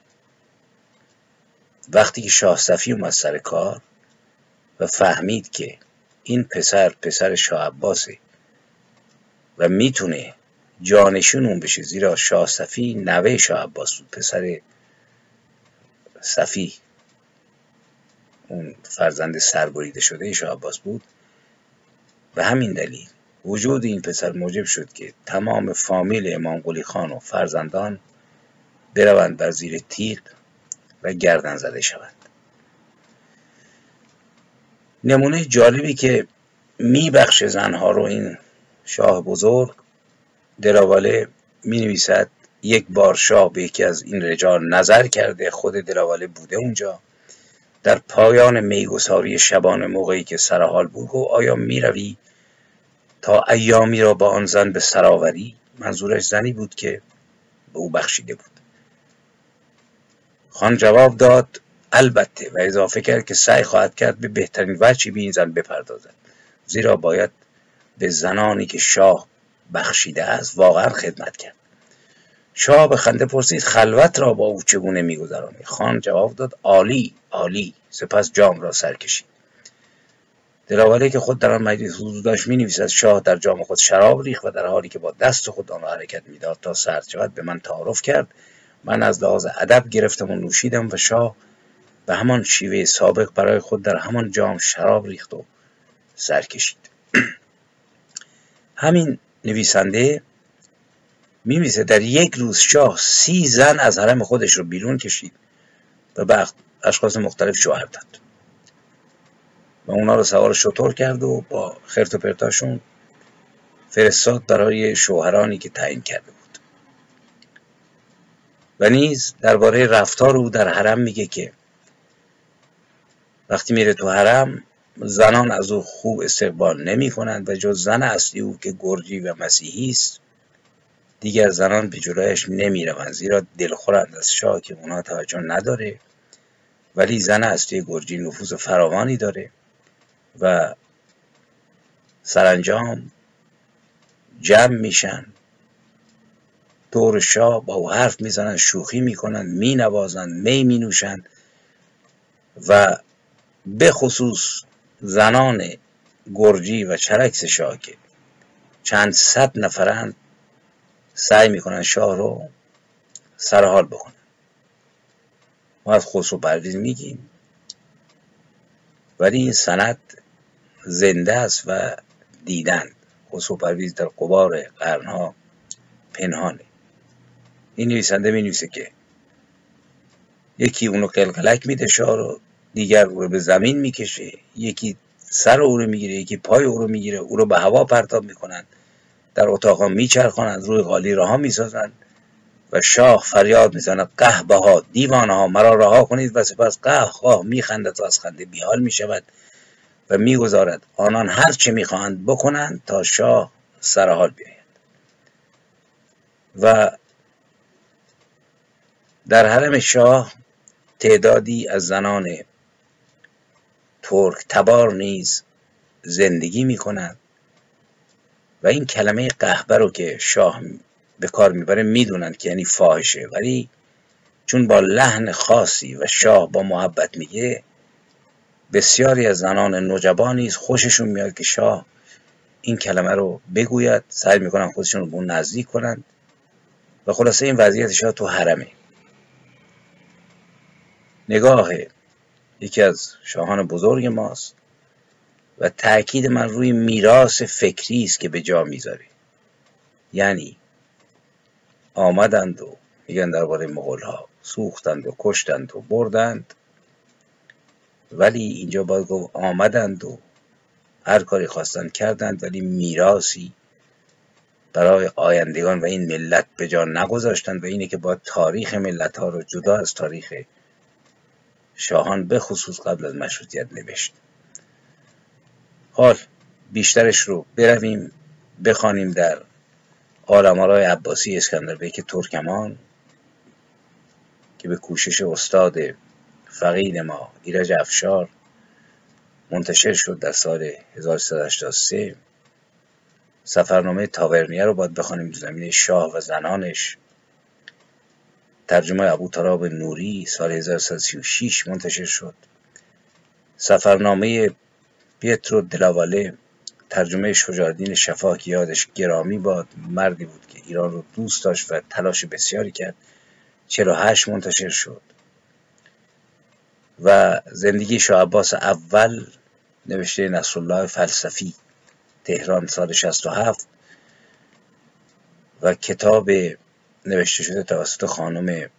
Speaker 1: وقتی که شاه صفی اومد سر کار و فهمید که این پسر پسر شاه عباسه و می‌تونه جانشون اون بشه. زیرا شاه صفی نوه شاه عباس بود پسر صفی. اون فرزند سربریده شده شاه عباس بود. به همین دلیل وجود این پسر موجب شد که تمام فامیل امام قلی خان و فرزندان بروند بر زیر تیغ و گردن زده شوند. نمونه جالبی که میبخش زنها رو این شاه بزرگ. دراواله می نویسد یک بار شاه به یکی از این رجال نظر کرده خود دراواله بوده اونجا. در پایان میگساری شبان موقعی که سرحال بود و آیا می‌روی تا ایامی را با آن زن به سراوری منظورش زنی بود که به او بخشیده بود. خان جواب داد البته و اضافه کرد که سعی خواهد کرد به بهترین وجهی به این زن بپردازد زیرا باید به زنانی که شاه بخشیده است واقعا خدمت کرد. شاه به خنده پرسید خلوت را با او چگونه میگذرانی؟ خان جواب داد عالی عالی. سپس جام را سر کشید. دلاوره که خود در آن مجلس حضور داشت می نویسد شاه در جام خود شراب ریخت و در حالی که با دست خود آن را حرکت می‌داد تا سرد شود به من تعارف کرد. من از لحاظ ادب گرفتم و نوشیدم و شاه به همان شیوه سابق برای خود در همان جام شراب ریخت و سر کشید. همین نویسنده میمیسه در یک روز شاه سی زن از حرم خودش رو بیرون کشید و به اشخاص مختلف شوهر داد. و اونا رو سوار شطور کرد و با خرت و پرتاشون فرستاد برای شوهرانی که تعیین کرده بود. و نیز درباره رفتار او در حرم میگه که وقتی میره تو حرم زنان از او خوب استقبال نمی کنند و جز زن اصلی او که گرجی و مسیحی است دیگر زنان به جلویش نمی روند زیرا دلخورند از شاه که اونا توجه نداره ولی زن اصلی گرجی نفوذ فراوانی داره و سرانجام جمع میشن. دور شاه با او حرف می‌زنن شوخی می‌کنن مینوازن می مینوشن و به خصوص زنان گرجی و چرکس شاه که چند صد نفرند سعی می‌کنن شاه رو سرحال بکنن. ما از خسرو پرویز میگیم. ولی این سند زنده است و دیدن. خسرو پرویز در قبار قرنها پنهانه. این نویسنده می نویسه که یکی اونو قلقلک میده شاه رو. دیگر او رو به زمین می‌کشه. یکی سر او رو می‌گیره یکی پای او رو می‌گیره. او رو به هوا پرتاب می‌کنن در اتاق ها میچرخانند. روی قالی رها می‌سازند. و شاه فریاد می‌زند قهبه ها دیوانه ها مرا رها کنید. و سپس قه خواه میخندد و از خنده بیحال می‌شود و می‌گذارد. آنان هر چه می‌خواهند بکنند تا شاه سرحال بیاید. و در حرم شاه تعدادی از زنان ترک تبار نیز زندگی می و این کلمه قهبه رو که شاه به کار می‌بره می‌دونن که یعنی فاحشه. ولی چون با لحن خاصی و شاه با محبت میگه بسیاری از زنان نوجبان نیز خوششون میاد که شاه این کلمه رو بگوید. سعی می‌کنن خودشون رو به اون نزدیک کنند. و خلاصه این وضعیت شاه تو حرمه. نگاه یکی از شاهان بزرگ ماست و تاکید من روی میراث فکری است که به جا می‌ذاره. یعنی آمدند و میگن درباره مغول ها سوختند و کشتند و بردند ولی اینجا باید گفت آمدند و هر کاری خواستند کردند ولی میراسی برای آیندگان و این ملت به جا نگذاشتند و اینه که با تاریخ ملت ها رو جدا از تاریخ شاهان به خصوص قبل از مشروطیت نوشت. حال بیشترش رو برویم بخوانیم در آرمارای عباسی اسکندر بیک ترکمان که به کوشش استاد فقید ما ایرج افشار منتشر شد در سال 1383 سفرنامه تاورنیه رو باید بخوانیم در زمینه شاه و زنانش. ترجمه ابو تراب نوری سال 1336 منتشر شد. سفرنامه پیترو دلاواله ترجمه شجاردین شفا که یادش گرامی باد مردی بود که ایران رو دوست داشت و تلاش بسیاری کرد. 48 منتشر شد. و زندگی شاه عباس اول نوشته نصرالله فلسفی تهران سال 67 و کتاب نوشته شده توسط خانم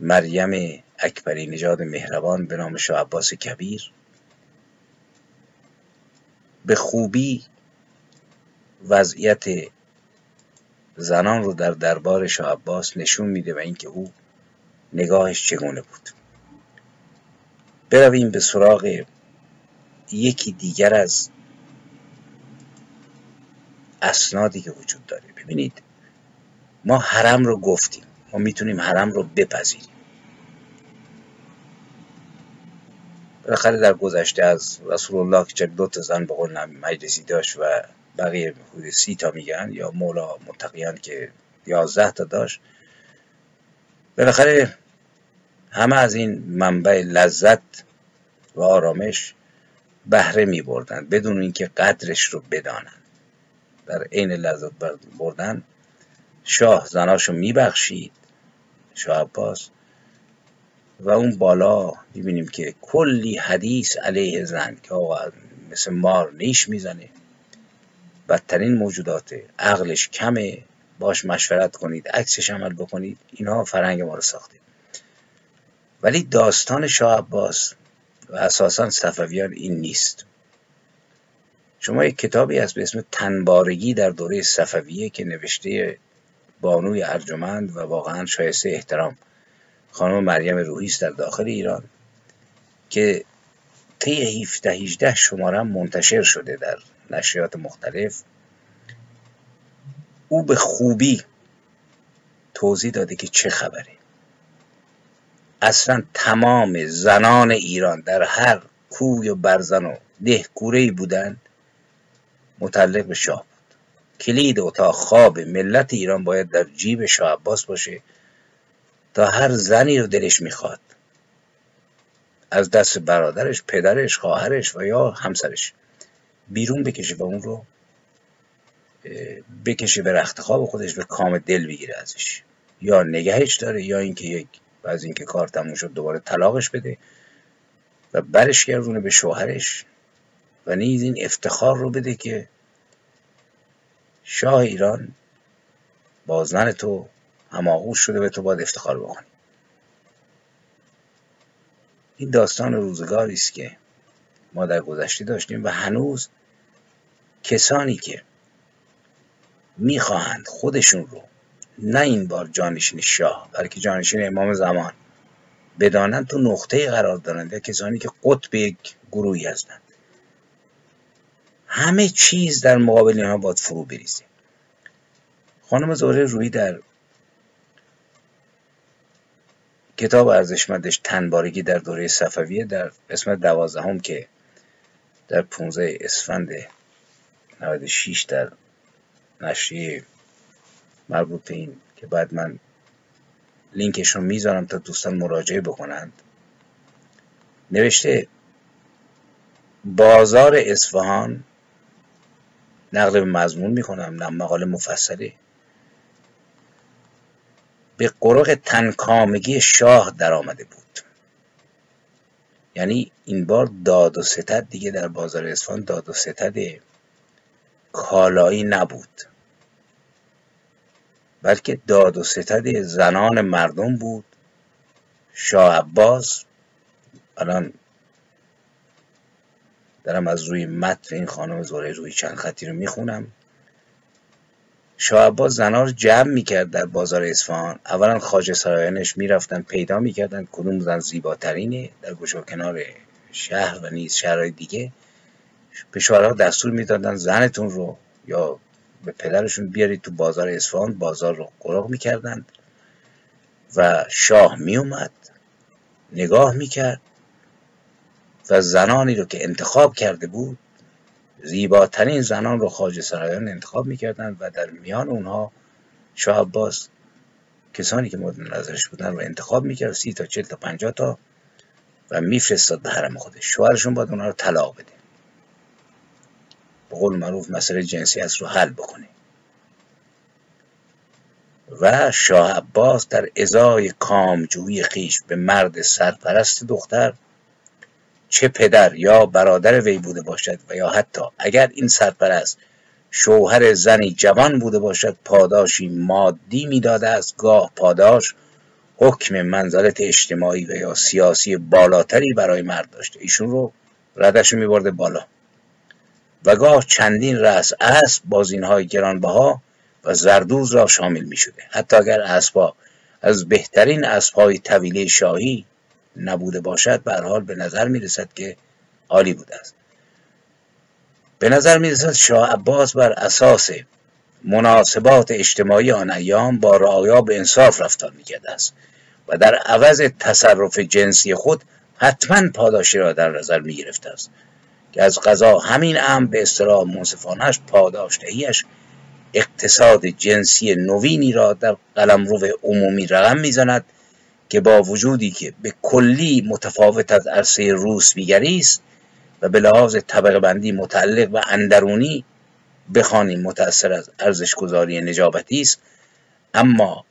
Speaker 1: مریم اکبری نژاد مهربان به نام شاه عباس کبیر. به خوبی وضعیت زنان رو در دربار شاه عباس نشون میده و اینکه او نگاهش چگونه بود. برویم به سراغ یکی دیگر از اسنادی که وجود داره. ببینید ما حرم رو گفتیم. ما می‌تونیم حرم رو بپذیریم. بالاخره در گذشته از رسول الله که دو تا زن به قول مجلسی داشت و بقیه حدود سی تا میگن یا مولا متقیان که یازده تا داشت بالاخره همه از این منبع لذت و آرامش بهره می بردن بدون اینکه قدرش رو بدانند. در عین لذت بردن شاه زناشو میبخشید. شاه عباس. و اون بالا می‌بینیم که کلی حدیث علیه زن که آقا مثل مار نیش می‌زنه. بدترین موجودات عقلش کمه. باش مشورت کنید عکسش عمل بکنید. اینها فرهنگ ما رو ساخته. ولی داستان شاه عباس و اساسا صفویان این نیست. شما یک کتابی هست به اسم تنبارگی در دوره صفویه که نوشته بانوی ارجمند و واقعا شایسته احترام. خانم مریم روحی در داخل ایران که طی 17 18 شماره منتشر شده در نشریات مختلف. او به خوبی توضیح داده که چه خبره. اصلا تمام زنان ایران در هر کوی و برزن و دهکوره بودند متعلق به شاه. کلید اتاق خواب ملت ایران باید در جیب شاه عباس باشه تا هر زنی رو دلش می‌خواد. از دست برادرش پدرش خواهرش و یا همسرش بیرون بکشه و اون رو بکشه به رخت خواب خودش به کام دل بگیره ازش. یا نگهش داره یا اینکه یک از اینکه کار تموم شد دوباره طلاقش بده و برش گردونه به شوهرش و نیز این افتخار رو بده که شاه ایران با زن تو هماغوش شده به تو باید افتخار بکنی. این داستان روزگاری است که ما در گذشته داشتیم و هنوز کسانی که می‌خواهند خودشون رو نه این بار جانشین شاه بلکه جانشین امام زمان بدانند تو نقطه قرار دارند. یا کسانی که قطب یک گروهی هستند. همه چیز در مقابل اینها باید فرو بریزه خانم زهره روی در کتاب ارزشمندش تنبارگی در دوره صفویه در قسمت دوازدهم که در 15 اسفند 96 در نشریه مربوط به این که بعد من لینکش رو می‌ذارم تا دوستان مراجعه بکنند. نوشته بازار اصفهان نقل به مضمون می‌کنم نه مقاله مفصله به قرق تنکامگی شاه در آمده بود. یعنی این بار داد و ستد دیگه در بازار اصفهان داد و ستد کالایی نبود. بلکه داد و ستد زنان مردم بود. شاه عباس الان دارم از روی متن این خانم زوره روی چند خطی رو می‌خونم. شاه زنها رو جمع می‌کرد در بازار اصفهان. اولا خاج سرایانش می‌رفتن پیدا می‌کردن. کدوم زن زیباترینه؟ در گوش و کنار شهر و نیز شهرهای دیگه. به شوهرها دستور می‌دادن زنتون رو یا به پدرشون بیارید تو بازار اصفهان. بازار رو قرق می‌کردند و شاه میومد نگاه می‌کرد. و زنانی رو که انتخاب کرده بود زیباترین زنان رو خاج سرایان انتخاب می‌کردند و در میان اونها شاه عباس کسانی که مورد نظرش بودن رو انتخاب می‌کرد سی تا چل تا پنجاه تا و میفرستاد به حرم خودش شوهرشون باید اونها رو طلاق بده. به قول معروف مسئله جنسیت رو حل بکنه. و شاه عباس در ازای کامجویی خیش به مرد سرپرست دختر چه پدر یا برادر وی بوده باشد و یا حتی اگر این سرپرست شوهر زنی جوان بوده باشد پاداشی مادی می‌داده است. گاه پاداش حکم منزلت اجتماعی و یا سیاسی بالاتری برای مرد داشته. ایشون رو ردش میبرده بالا. و گاه چندین رأس اسب با زینهای گرانبها و زردوز را شامل می شده حتی اگر اسبا از بهترین اسبهای طویله شاهی نبوده باشد به حال به نظر می رسد که عالی بوده است. به نظر می رسد شاه عباس بر اساس مناسبات اجتماعی آن ایام با رعایا به انصاف رفتار می است و در عوض تصرف جنسی خود حتما پاداشی را در نظر می گرفته است که از قضا همین امر به اصطلاح منصفانش پاداش دهیش اقتصاد جنسی نوینی را در قلمرو عمومی رقم می‌زند که با وجودی که به کلی متفاوت از عرصه روسبیگری است و به لحاظ طبقه بندی متعلق و اندرونی بخوانیم متأثر از ارزش گذاری نجابتی است اما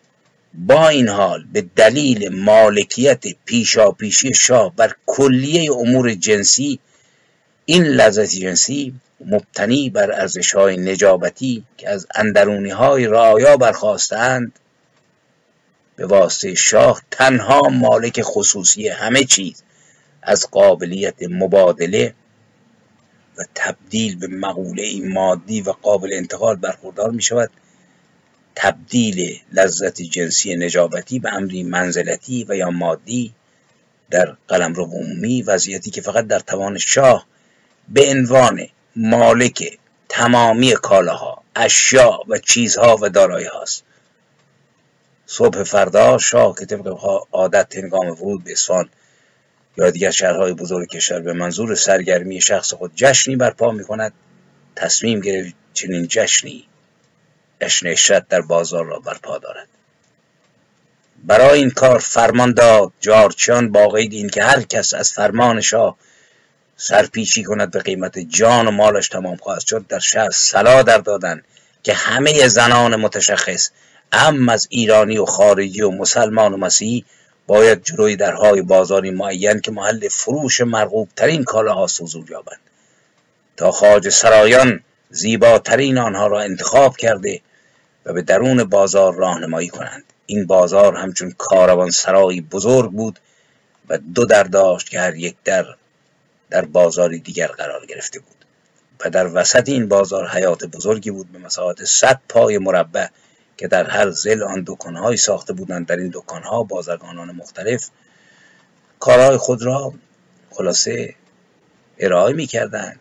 Speaker 1: با این حال به دلیل مالکیت پیشاپیشی شاه بر کلیه امور جنسی این لذت جنسی مبتنی بر ارزش های نجابتی که از اندرونی های رعایا برخواستند به واسطه شاه تنها مالک خصوصی همه چیز از قابلیت مبادله و تبدیل به مقوله مادی و قابل انتقال برخوردار می شود تبدیل لذت جنسی نجابتی به امری منزلتی و یا مادی در قلمرو عمومی وضعیتی که فقط در توان شاه به عنوان مالک تمامی کالاها اشیا و چیزها و دارایی هاست صبح فردا شاه که طبق عادت هنگام ورود به اصفهان یا دیگر شهرهای بزرگ کشور به منظور سرگرمی شخص خود جشنی برپا می کند تصمیم گرفت چنین جشنی جشن اشرت در بازار را برپا دارد. برای این کار فرمان داد جارچیان با قید این که هر کس از فرمان شاه سرپیچی کند به قیمت جان و مالش تمام خواهد شد در شهر سلا در دادن که همه زنان متشخص ام از ایرانی و خارجی و مسلمان و مسیحی باید جلوی درهای بازاری معین که محل فروش مرغوب ترین کالاها حضور یابند. تا خاج سرایان زیباترین آنها را انتخاب کرده و به درون بازار راهنمایی کنند. این بازار همچون کاروان سرایی بزرگ بود و دو در داشت که هر یک در در بازاری دیگر قرار گرفته بود. و در وسط این بازار حیات بزرگی بود به مساحت صد پای مربع که در هر زل آن دکانهایی ساخته بودند. در این دکانها بازرگانان مختلف کارهای خود را خلاصه ارائه می کردن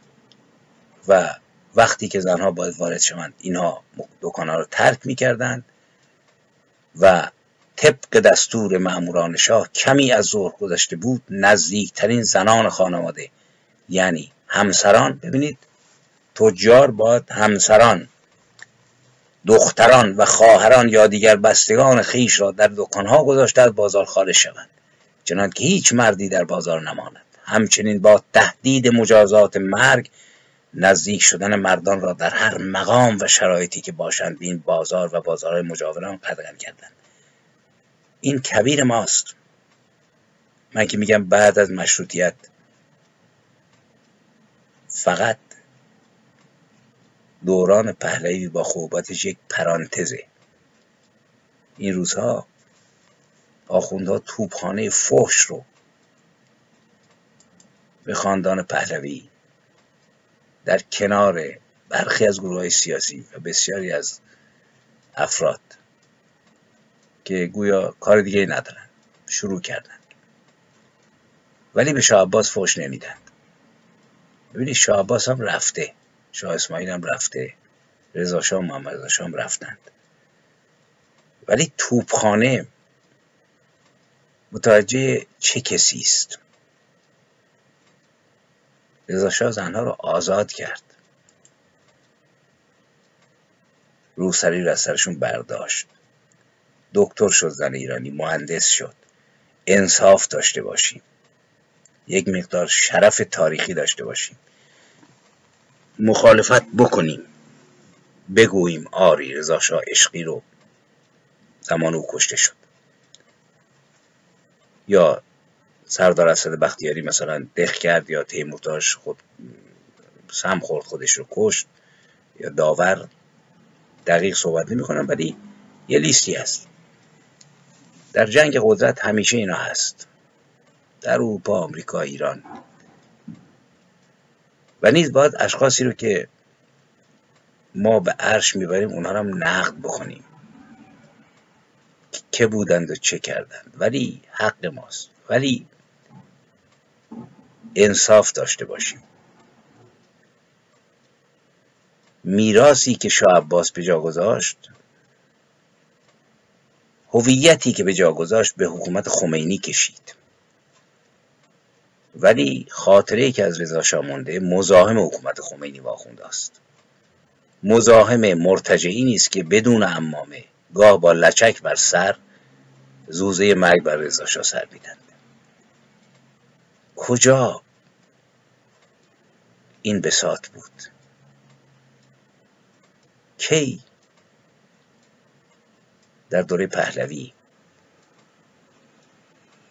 Speaker 1: و وقتی که زنها باید وارد شوند اینها دکانها را ترک می کردند و طبق دستور معموران شاه کمی از ظهر گذشته بود نزدیکترین زنان خانواده یعنی همسران. ببینید تجار باید همسران دختران و خواهران یا دیگر بستگان خیش را در دکانها گذاشته از بازار خارج شوند. چنانکه که هیچ مردی در بازار نماند. همچنین با تهدید مجازات مرگ نزدیک شدن مردان را در هر مقام و شرایطی که باشند به این بازار و بازارهای مجاوران قدغن کردند. این کبیر ماست. من که میگم بعد از مشروطیت فقط دوران پهلوی با خوباتش یک پرانتزه. این روزها آخوندها توپخانه فحش رو به خاندان پهلوی در کنار برخی از گروه های سیاسی و بسیاری از افراد که گویا کار دیگه ندارن شروع کردن. ولی به شاه عباس فوش نمیدن. ببینید شاه هم رفته. شاه اسماعیل هم رفته رضا شاه محمد رضا شاه هم رفتند. ولی توپخانه متوجه چه کسی است؟ رضا شاه زنها رو آزاد کرد. روسری رو از سرشون برداشت. دکتر شد زن ایرانی مهندس شد. انصاف داشته باشیم. یک مقدار شرف تاریخی داشته باشیم. مخالفت بکنیم. بگوییم آری رضا شاه عشقی رو زمان او کشته شد. یا سردار اسد بختیاری مثلا دخ کرد یا تیمورتاش خود سم خورد خودش رو کشت یا داور. دقیق صحبت نمی کنم ولی یه لیستی هست. در جنگ قدرت همیشه اینا هست. در اروپا آمریکا ایران. و نیز باید اشخاصی رو که ما به عرش می‌بریم اونها رو هم نقد بکنیم. که بودند و چه کردند. ولی حق ماست. ولی انصاف داشته باشیم. میراسی که شاه عباس به جا گذاشت هویتی که به جا گذاشت به حکومت خمینی کشید. ولی خاطره که از رضا شاه مونده مزاحم حکومت خمینی واخونده است. مزاحم مرتجعی نیست که بدون امامه گاه با لچک بر سر زوزه مرگ بر رضا شاه سر میدند کجا این بساط بود؟ کی در دوره پهلوی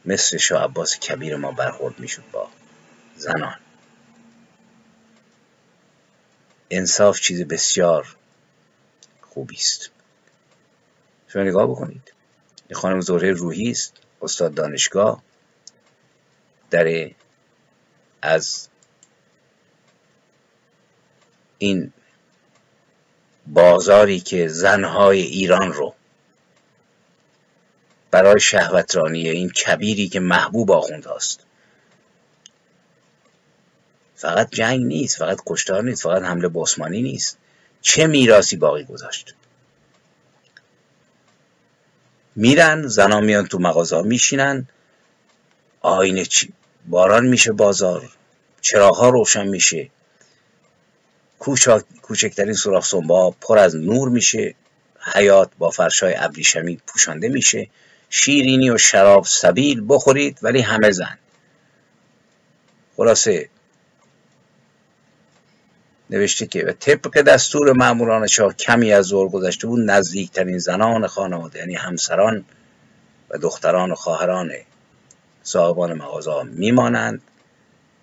Speaker 1: مثل شاه عباس کبیر ما برخورد می‌شد با زنان. انصاف چیز بسیار خوبی است. شما نگاه بکنید. این خانم زهره روحی است استاد دانشگاه. در از این بازاری که زنهای ایران رو برای شهوترانی این کبیری که محبوب آخوند هاست. فقط جنگ نیست فقط کشتار نیست فقط حمله بسمانی نیست. چه میراسی باقی گذاشت؟ میرن زنا میان تو مغازه میشینن. آینه چی باران میشه بازار چراغ ها روشن میشه. کوچکترین سوراخ سنبا پر از نور میشه. حیات با فرشای ابریشمی پوشانده میشه. شیرینی و شراب سبیل بخورید ولی همه زن. خلاصه نوشته که به طبق دستور ماموران شاه کمی از زور گذشته بود نزدیکترین زنان خانواده یعنی همسران و دختران و خواهران صاحبان مغازه میمانند.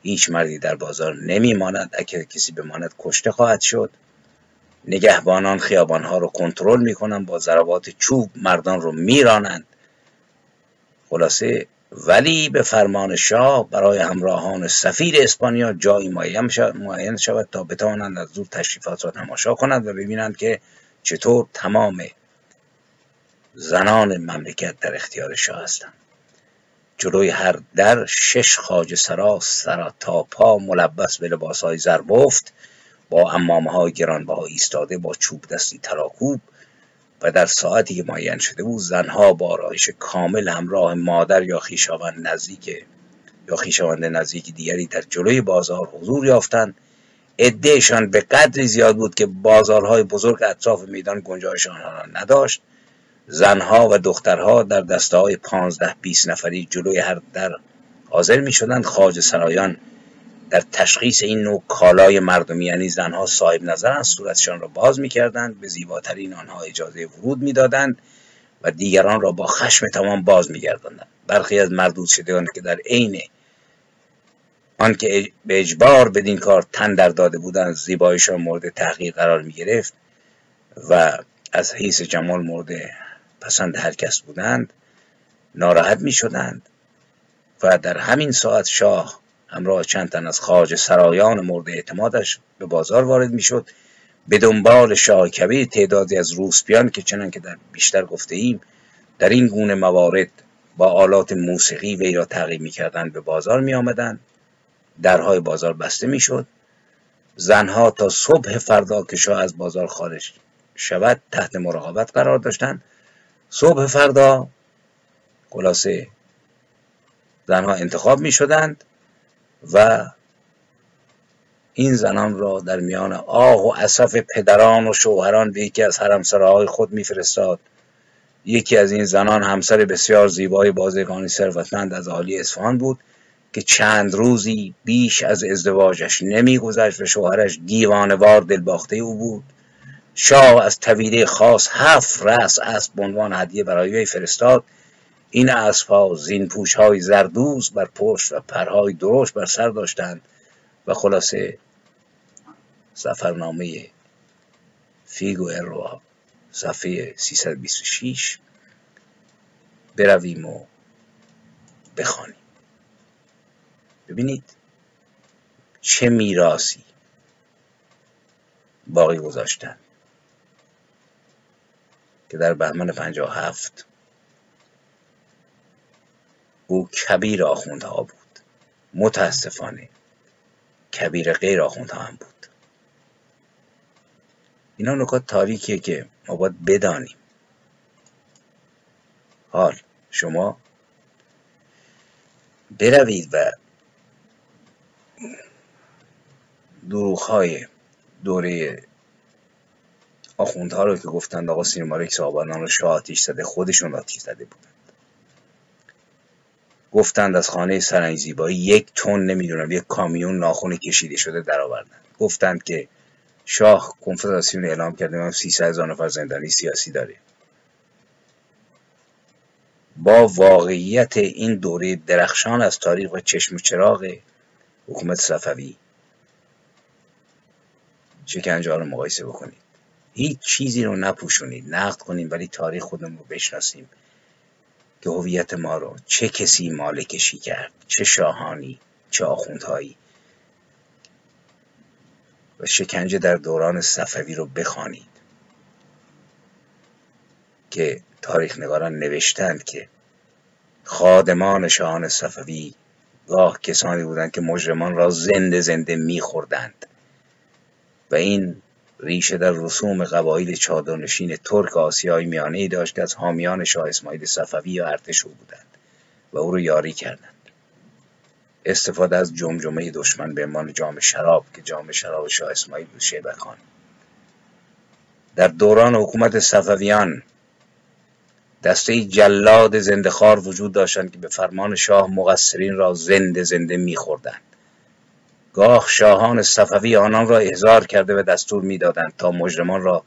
Speaker 1: هیچ مردی در بازار نمیماند. اگر کسی بماند کشته خواهد شد. نگهبانان خیابانها رو کنترل می‌کنن با ضربات چوب مردان رو میرانند. خلاصه ولی به فرمان شاه برای همراهان سفیر اسپانیا جایی معین شود تا بتوانند از دور تشریفات را تماشا کنند و ببینند که چطور تمام زنان مملکت در اختیار شاه هستند. جلوی هر در شش خاج سرا سرا تا پا ملبس به لباس های زربفت با امامه های گرانبها ایستاده با چوب دستی تراکوب و در ساعتی که معین شده بود زنها با آرایش کامل همراه مادر یا خیشاوند نزدیک یا خیشاوند نزدیک دیگری در جلوی بازار حضور یافتند. عدهشان به قدری زیاد بود که بازارهای بزرگ اطراف میدان گنجایش آنها را نداشت. زنها و دخترها در دسته های پانزده بیست نفری جلوی هر در حاضر می شدند سرایان در تشخیص این نوع کالای مردمی یعنی زنها صاحب نظرند صورتشان را باز می‌کردند به زیباترین آنها اجازه ورود می‌دادند و دیگران را با خشم تمام باز میگرداندند. برخی از مردود شدگان که در عین آنکه به اجبار بدین کار تن در داده بودند زیبایشان مورد تحقیق قرار می گرفت و از حیث جمال مورد پسند هر کس بودند ناراحت می شدند و در همین ساعت شاه همراه چند تن از خارج سرایان مورد اعتمادش به بازار وارد می‌شد. به دنبال شاه کبیر تعدادی از روسپیان که چنان که در بیشتر گفته ایم در این گونه موارد با آلات موسیقی وی را تعقیب می‌کردند به بازار می آمدند درهای بازار بسته می‌شد. زنها تا صبح فردا که شاه از بازار خارج شود تحت مراقبت قرار داشتند. صبح فردا خلاصه زنها انتخاب می شدند و این زنان را در میان آه و اصف پدران و شوهران به یکی از حرمسراهای خود میفرستاد. یکی از این زنان همسر بسیار زیبای بازرگانی ثروتمند از عالی اصفهان بود که چند روزی بیش از ازدواجش نمیگذشت و شوهرش دیوانوار دلباخته او بود. شاه از طویله خاص هفت رأس اسب به عنوان هدیه برای وی فرستاد این اسبها زین پوش های زردوز بر پشت و پرهای درشت بر سر داشتند و خلاصه سفرنامه فیگو اروا صفحه 326 برویم و بخوانیم. ببینید چه میراسی باقی گذاشتن که در بهمن 57 او کبیر آخوندها بود. متاسفانه کبیر غیر آخوندها هم بود. اینا نکات تاریکیه که ما باید بدانیم. حال شما بروید و های دوره آخوندها رو که گفتند آقا سینمارک صاحبانان رو شاه آتیش زده خودشون آتیش زده بودن. گفتند از خانه سرنگ زیبایی یک تن نمی‌دونم یک کامیون ناخون کشیده شده درآوردند گفتند که شاه کنفدراسیون اعلام کرده من 300 هزار نفر زندانی سیاسی داره. با واقعیت این دوره درخشان از تاریخ و چشم و چراغ حکومت صفوی. شکنجه رو مقایسه بکنید. هیچ چیزی رو نپوشونید. نقد کنیم ولی تاریخ خودمون رو بشناسیم. که هویت ما رو. چه کسی مالکشی کرد؟ چه شاهانی؟ چه آخوندهایی؟ و شکنجه در دوران صفوی رو بخوانید. که تاریخ نگاران نوشتند که خادمان شاهان صفوی گاه کسانی بودند که مجرمان را زنده زنده میخوردند. و این ریشه در رسوم قبایل چادرنشین ترک آسیای میانه ای داشت که از حامیان شاه اسماعیل صفوی یا ارتش او بودند و او را یاری کردند. استفاده از جمجمه دشمن به عنوان جام شراب که جام شراب شاه اسماعیل بود شیبخان در دوران حکومت صفویان دسته جلاد زندخار وجود داشتند که به فرمان شاه مقصرین را زنده زنده میخوردند. گاه شاهان صفوی آنان را احضار کرده و دستور می‌دادند تا مجرمان را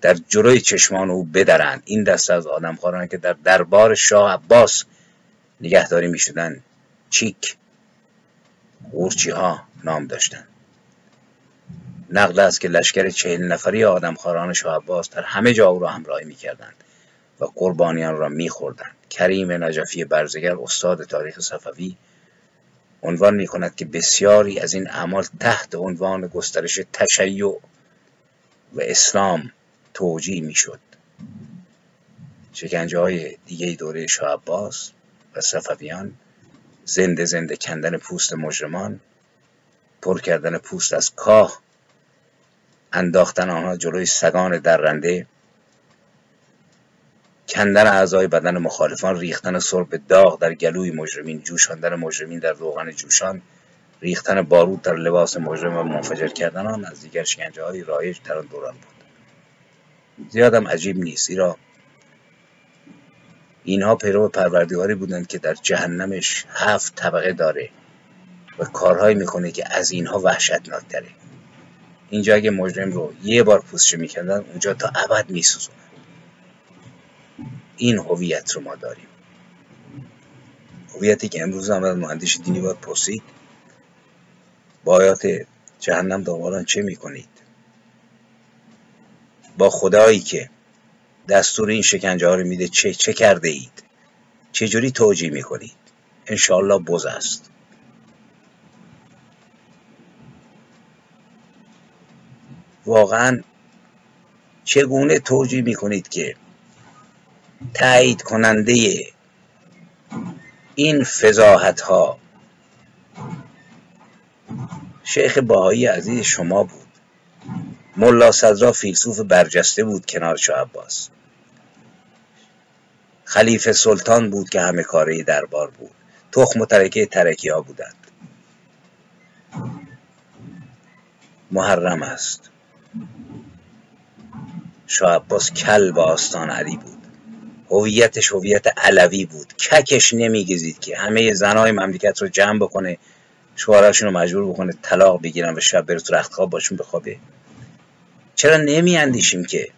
Speaker 1: در جلوی چشمان او بدرند. این دسته از آدمخواران که در دربار شاه عباس نگهداری می‌شدند. چیک غورچی ها نام داشتند. نقل است که لشکر چهل نفری آدمخواران شاه عباس در همه جا او را همراهی می‌کردند و قربانیان را میخوردند. کریم نجفی برزگر استاد تاریخ صفوی عنوان می کند که بسیاری از این اعمال تحت عنوان گسترش تشیع و اسلام توجیه می شد شکنجه های دیگه دوره شاه عباس و صفویان زنده زنده کندن پوست مجرمان پر کردن پوست از کاه انداختن آنها جلوی سگان درنده کندن اعضای بدن مخالفان ریختن سرب داغ در گلوی مجرمین جوشاندن مجرمین در روغن جوشان ریختن بارود در لباس مجرم و منفجر کردن آن از دیگر شکنجه های رایج در آن دوران بود. زیادم عجیب نیست. زیرا اینها پیرو پروردگاری بودند که در جهنمش هفت طبقه داره و کارهایی می‌کنه که از اینها وحشتناکتره اینجا اگه مجرم رو یه بار پوستش می‌کردن اونجا تا ابد میسوزون این هویت رو ما داریم. هویتی که امروز هم از مهندش دینی باید پرسید با آیات جهنم دنبالان چه می‌کنید؟ با خدایی که دستور این شکنجه ها رو میده چه, چه کرده اید؟ چجوری توجیه می‌کنید؟ انشاءالله بز است. واقعا چگونه توجیه می‌کنید که تایید کننده این فضاحت ها شیخ باهایی عزیز شما بود. ملا صدرا فیلسوف برجسته بود کنار شاه عباس. خلیفه سلطان بود که همه کاره دربار بود. تخم و ترکه ترکی ها بودند. محرم است. شاه عباس کل با آستان علی بود. هویتش هویت علوی بود. ککش نمیگزید که همه زنای مملکت رو جمع بکنه شوهراشون رو مجبور بکنه طلاق بگیرن و شب بره تو رختخواب باشون بخوابه. چرا نمی اندیشیم که؟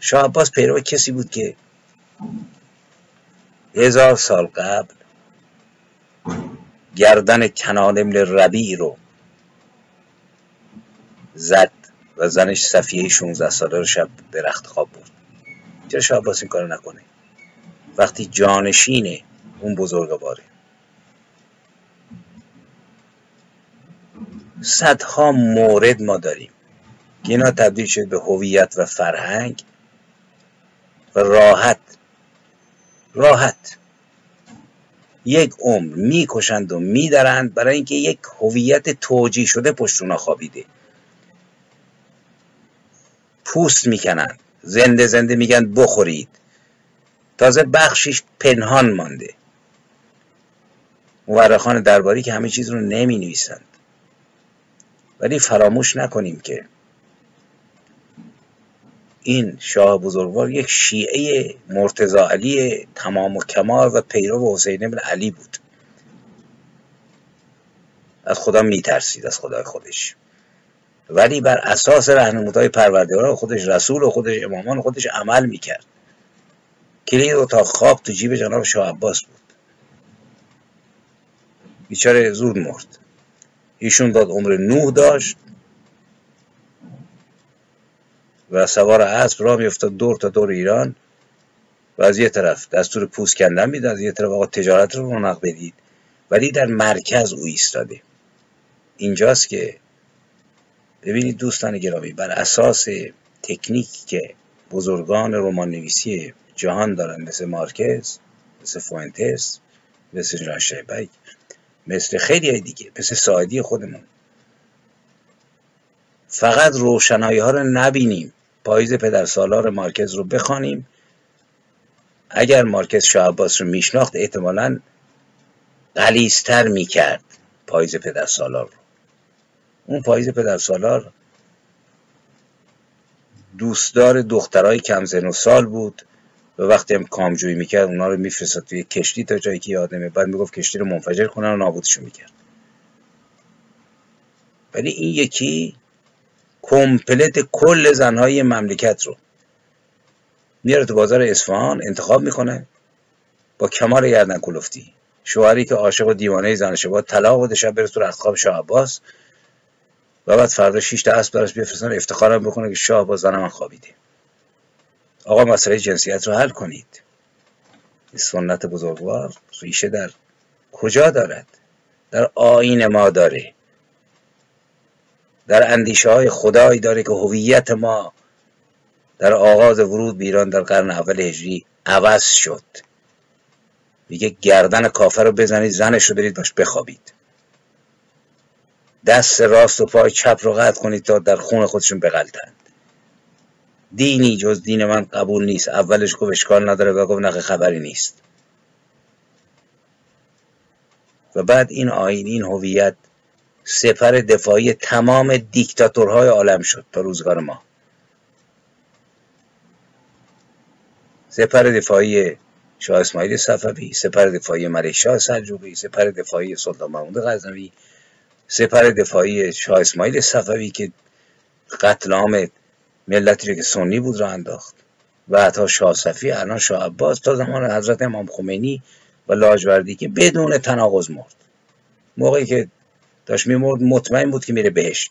Speaker 1: شاه عباس پیرو کسی بود که هزار سال قبل گردن کنان ابن ربیع رو زد و زنش صفیه 16 ساله رو شب به رخت خواب بود چرا شاه عباس این کارو نکنه؟ وقتی جانشین اون بزرگواره. صدها مورد ما داریم که اینا تبدیل شد به هویت و فرهنگ و راحت. راحت. یک عمر می‌کشند و میدارند برای اینکه یک هویت توجیه شده پشت خوابیده. پوست می‌کنند. زنده زنده میگن بخورید. تازه بخشش پنهان مانده. مورخان درباری که همه چیز رو نمی نویسند ولی فراموش نکنیم که این شاه بزرگوار یک شیعه مرتزا علی تمام و کمال و پیرو حسین بن علی بود. از خدا میترسید از خدای خودش. ولی بر اساس رهنمودهای پروردگار خودش رسول و خودش امامان و خودش عمل می‌کرد. کلید اتاق خواب تو جیب جناب شاه عباس بود. بیچاره زود مرد. ایشون داد عمر نوح داشت و سوار اسب را میافتاد دور تا دور ایران و از یه طرف دستور پوست کندن می‌داد از یه طرف آقا تجارت رو رونق بدید. ولی در مرکز او ایستاده. اینجاست که ببینید دوستان گرامی بر اساس تکنیکی که بزرگان رمان نویسی جهان دارن مثل مارکز مثل فوینتس مثل جان مثل خیلی دیگه مثل ساعدی خودمون فقط روشنایی ها رو نبینیم پاییز پدر سالار مارکز رو بخوانیم. اگر مارکز شاه عباس رو میشناخت احتمالا غلیظ‌تر می‌کرد پاییز پدر سالار رو. اون پاییز پدر سالار دوستدار دخترای کم زن و سال بود. و وقتی هم کامجویی می‌کرد اونا رو میفرستاد توی کشتی تا جایی که یادمه بعد می‌گفت کشتی رو منفجر کنن و نابودشون می‌کرد. ولی این یکی کمپلت کل زنهای مملکت رو میاره تو بازار اصفهان انتخاب می‌کنه با کمار گردن کلفتی. شوهری که عاشق و دیوانه زنشه با طلاق بده شب بره تو رختخواب شاه عباس. و بعد فردا 6 تا اسب براش بفرستن افتخارم بکنه که شاه با زن من خوابیده. آقا مسئله جنسیت رو حل کنید. سنت بزرگوار ریشه در کجا دارد؟ در آین ما داره. در اندیشه های خدایی داره که هویت ما در آغاز ورود به ایران در قرن اول هجری عوض شد. میگه گردن کافر رو بزنید زنش رو برید باش بخوابید. دست راست و پای چپ رو قطع کنید تا در خون خودشون بغلتند. دینی جز دین من قبول نیست. اولش گفت اشکال نداره و گفت نقه خبری نیست. و بعد این آین این هویت سپر دفاعی تمام دیکتاتورهای عالم شد تا روزگار ما. سپر دفاعی شاه اسماعیل صفوی سپر دفاعی ملک شاه سلجوقی سپر دفاعی سلطان محمود غزنوی سپر دفاعی شاه اسماعیل صفوی که قتل عام ملتی که سنی بود را انداخت. و حتی شاه صفی الان شاه عباس تا زمان حضرت امام خمینی و لاجوردی که بدون تناقض مرد. موقعی که داشت میمرد مطمئن بود که میره بهشت.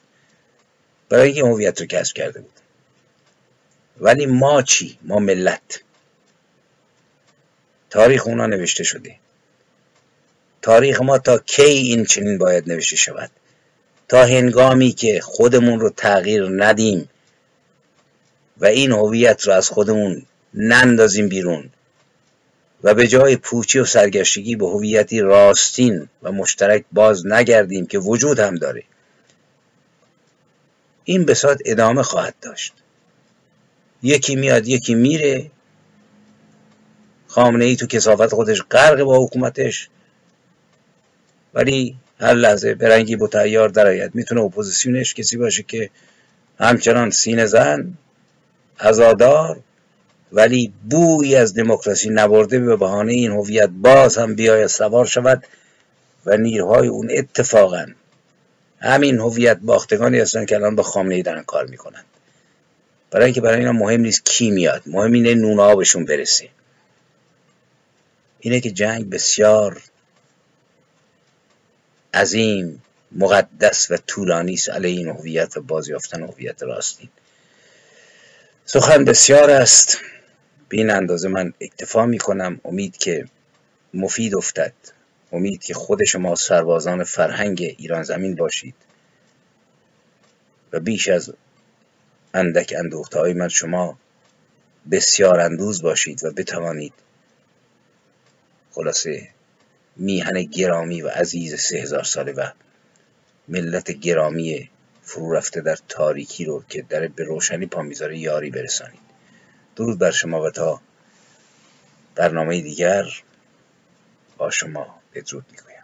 Speaker 1: برای اینکه هویت رو کسب کرده بود. ولی ما چی؟ ما ملت. تاریخ اونا نوشته شده. تاریخ ما تا کی این چنین باید نوشته شود؟ تا هنگامی که خودمون رو تغییر ندیم و این هویت رو از خودمون نندازیم بیرون و به جای پوچی و سرگشتگی به هویتی راستین و مشترک باز نگردیم که وجود هم داره این بساط ادامه خواهد داشت. یکی میاد یکی میره. خامنه ای تو کثافت خودش غرق با حکومتش. ولی هر لحظه به رنگی بت عیار درآید. می‌تونه اپوزیسیونش کسی باشه که همچنان سینه زن عزادار ولی بویی از دموکراسی نبرده به بهانه این هویت باز هم بیاید سوار شود و نیروهای اون اتفاقا همین هویت باختگانی هستن که الان با خامنه ای دارن کار می‌کنن برای اینکه برای اینا مهم نیست کی میاد مهم اینه نون آبشون برسه. اینه که جنگ بسیار عظیم مقدس و طولانی است. علیه این هویت و بازیافتن هویت راستین. سخن بسیار است. به این اندازه من اکتفا می کنم امید که مفید افتد. امید که خود شما سربازان فرهنگ ایران زمین باشید. و بیش از اندک اندوخته های من شما بسیار اندوز باشید و بتوانید خلاصه میهن گرامی و عزیز سه هزار ساله و ملت گرامی فرو رفته در تاریکی رو که در به روشنی پا می‌ذاره یاری برسانید. درود بر شما و تا برنامه دیگر با شما بدرود می‌گویم.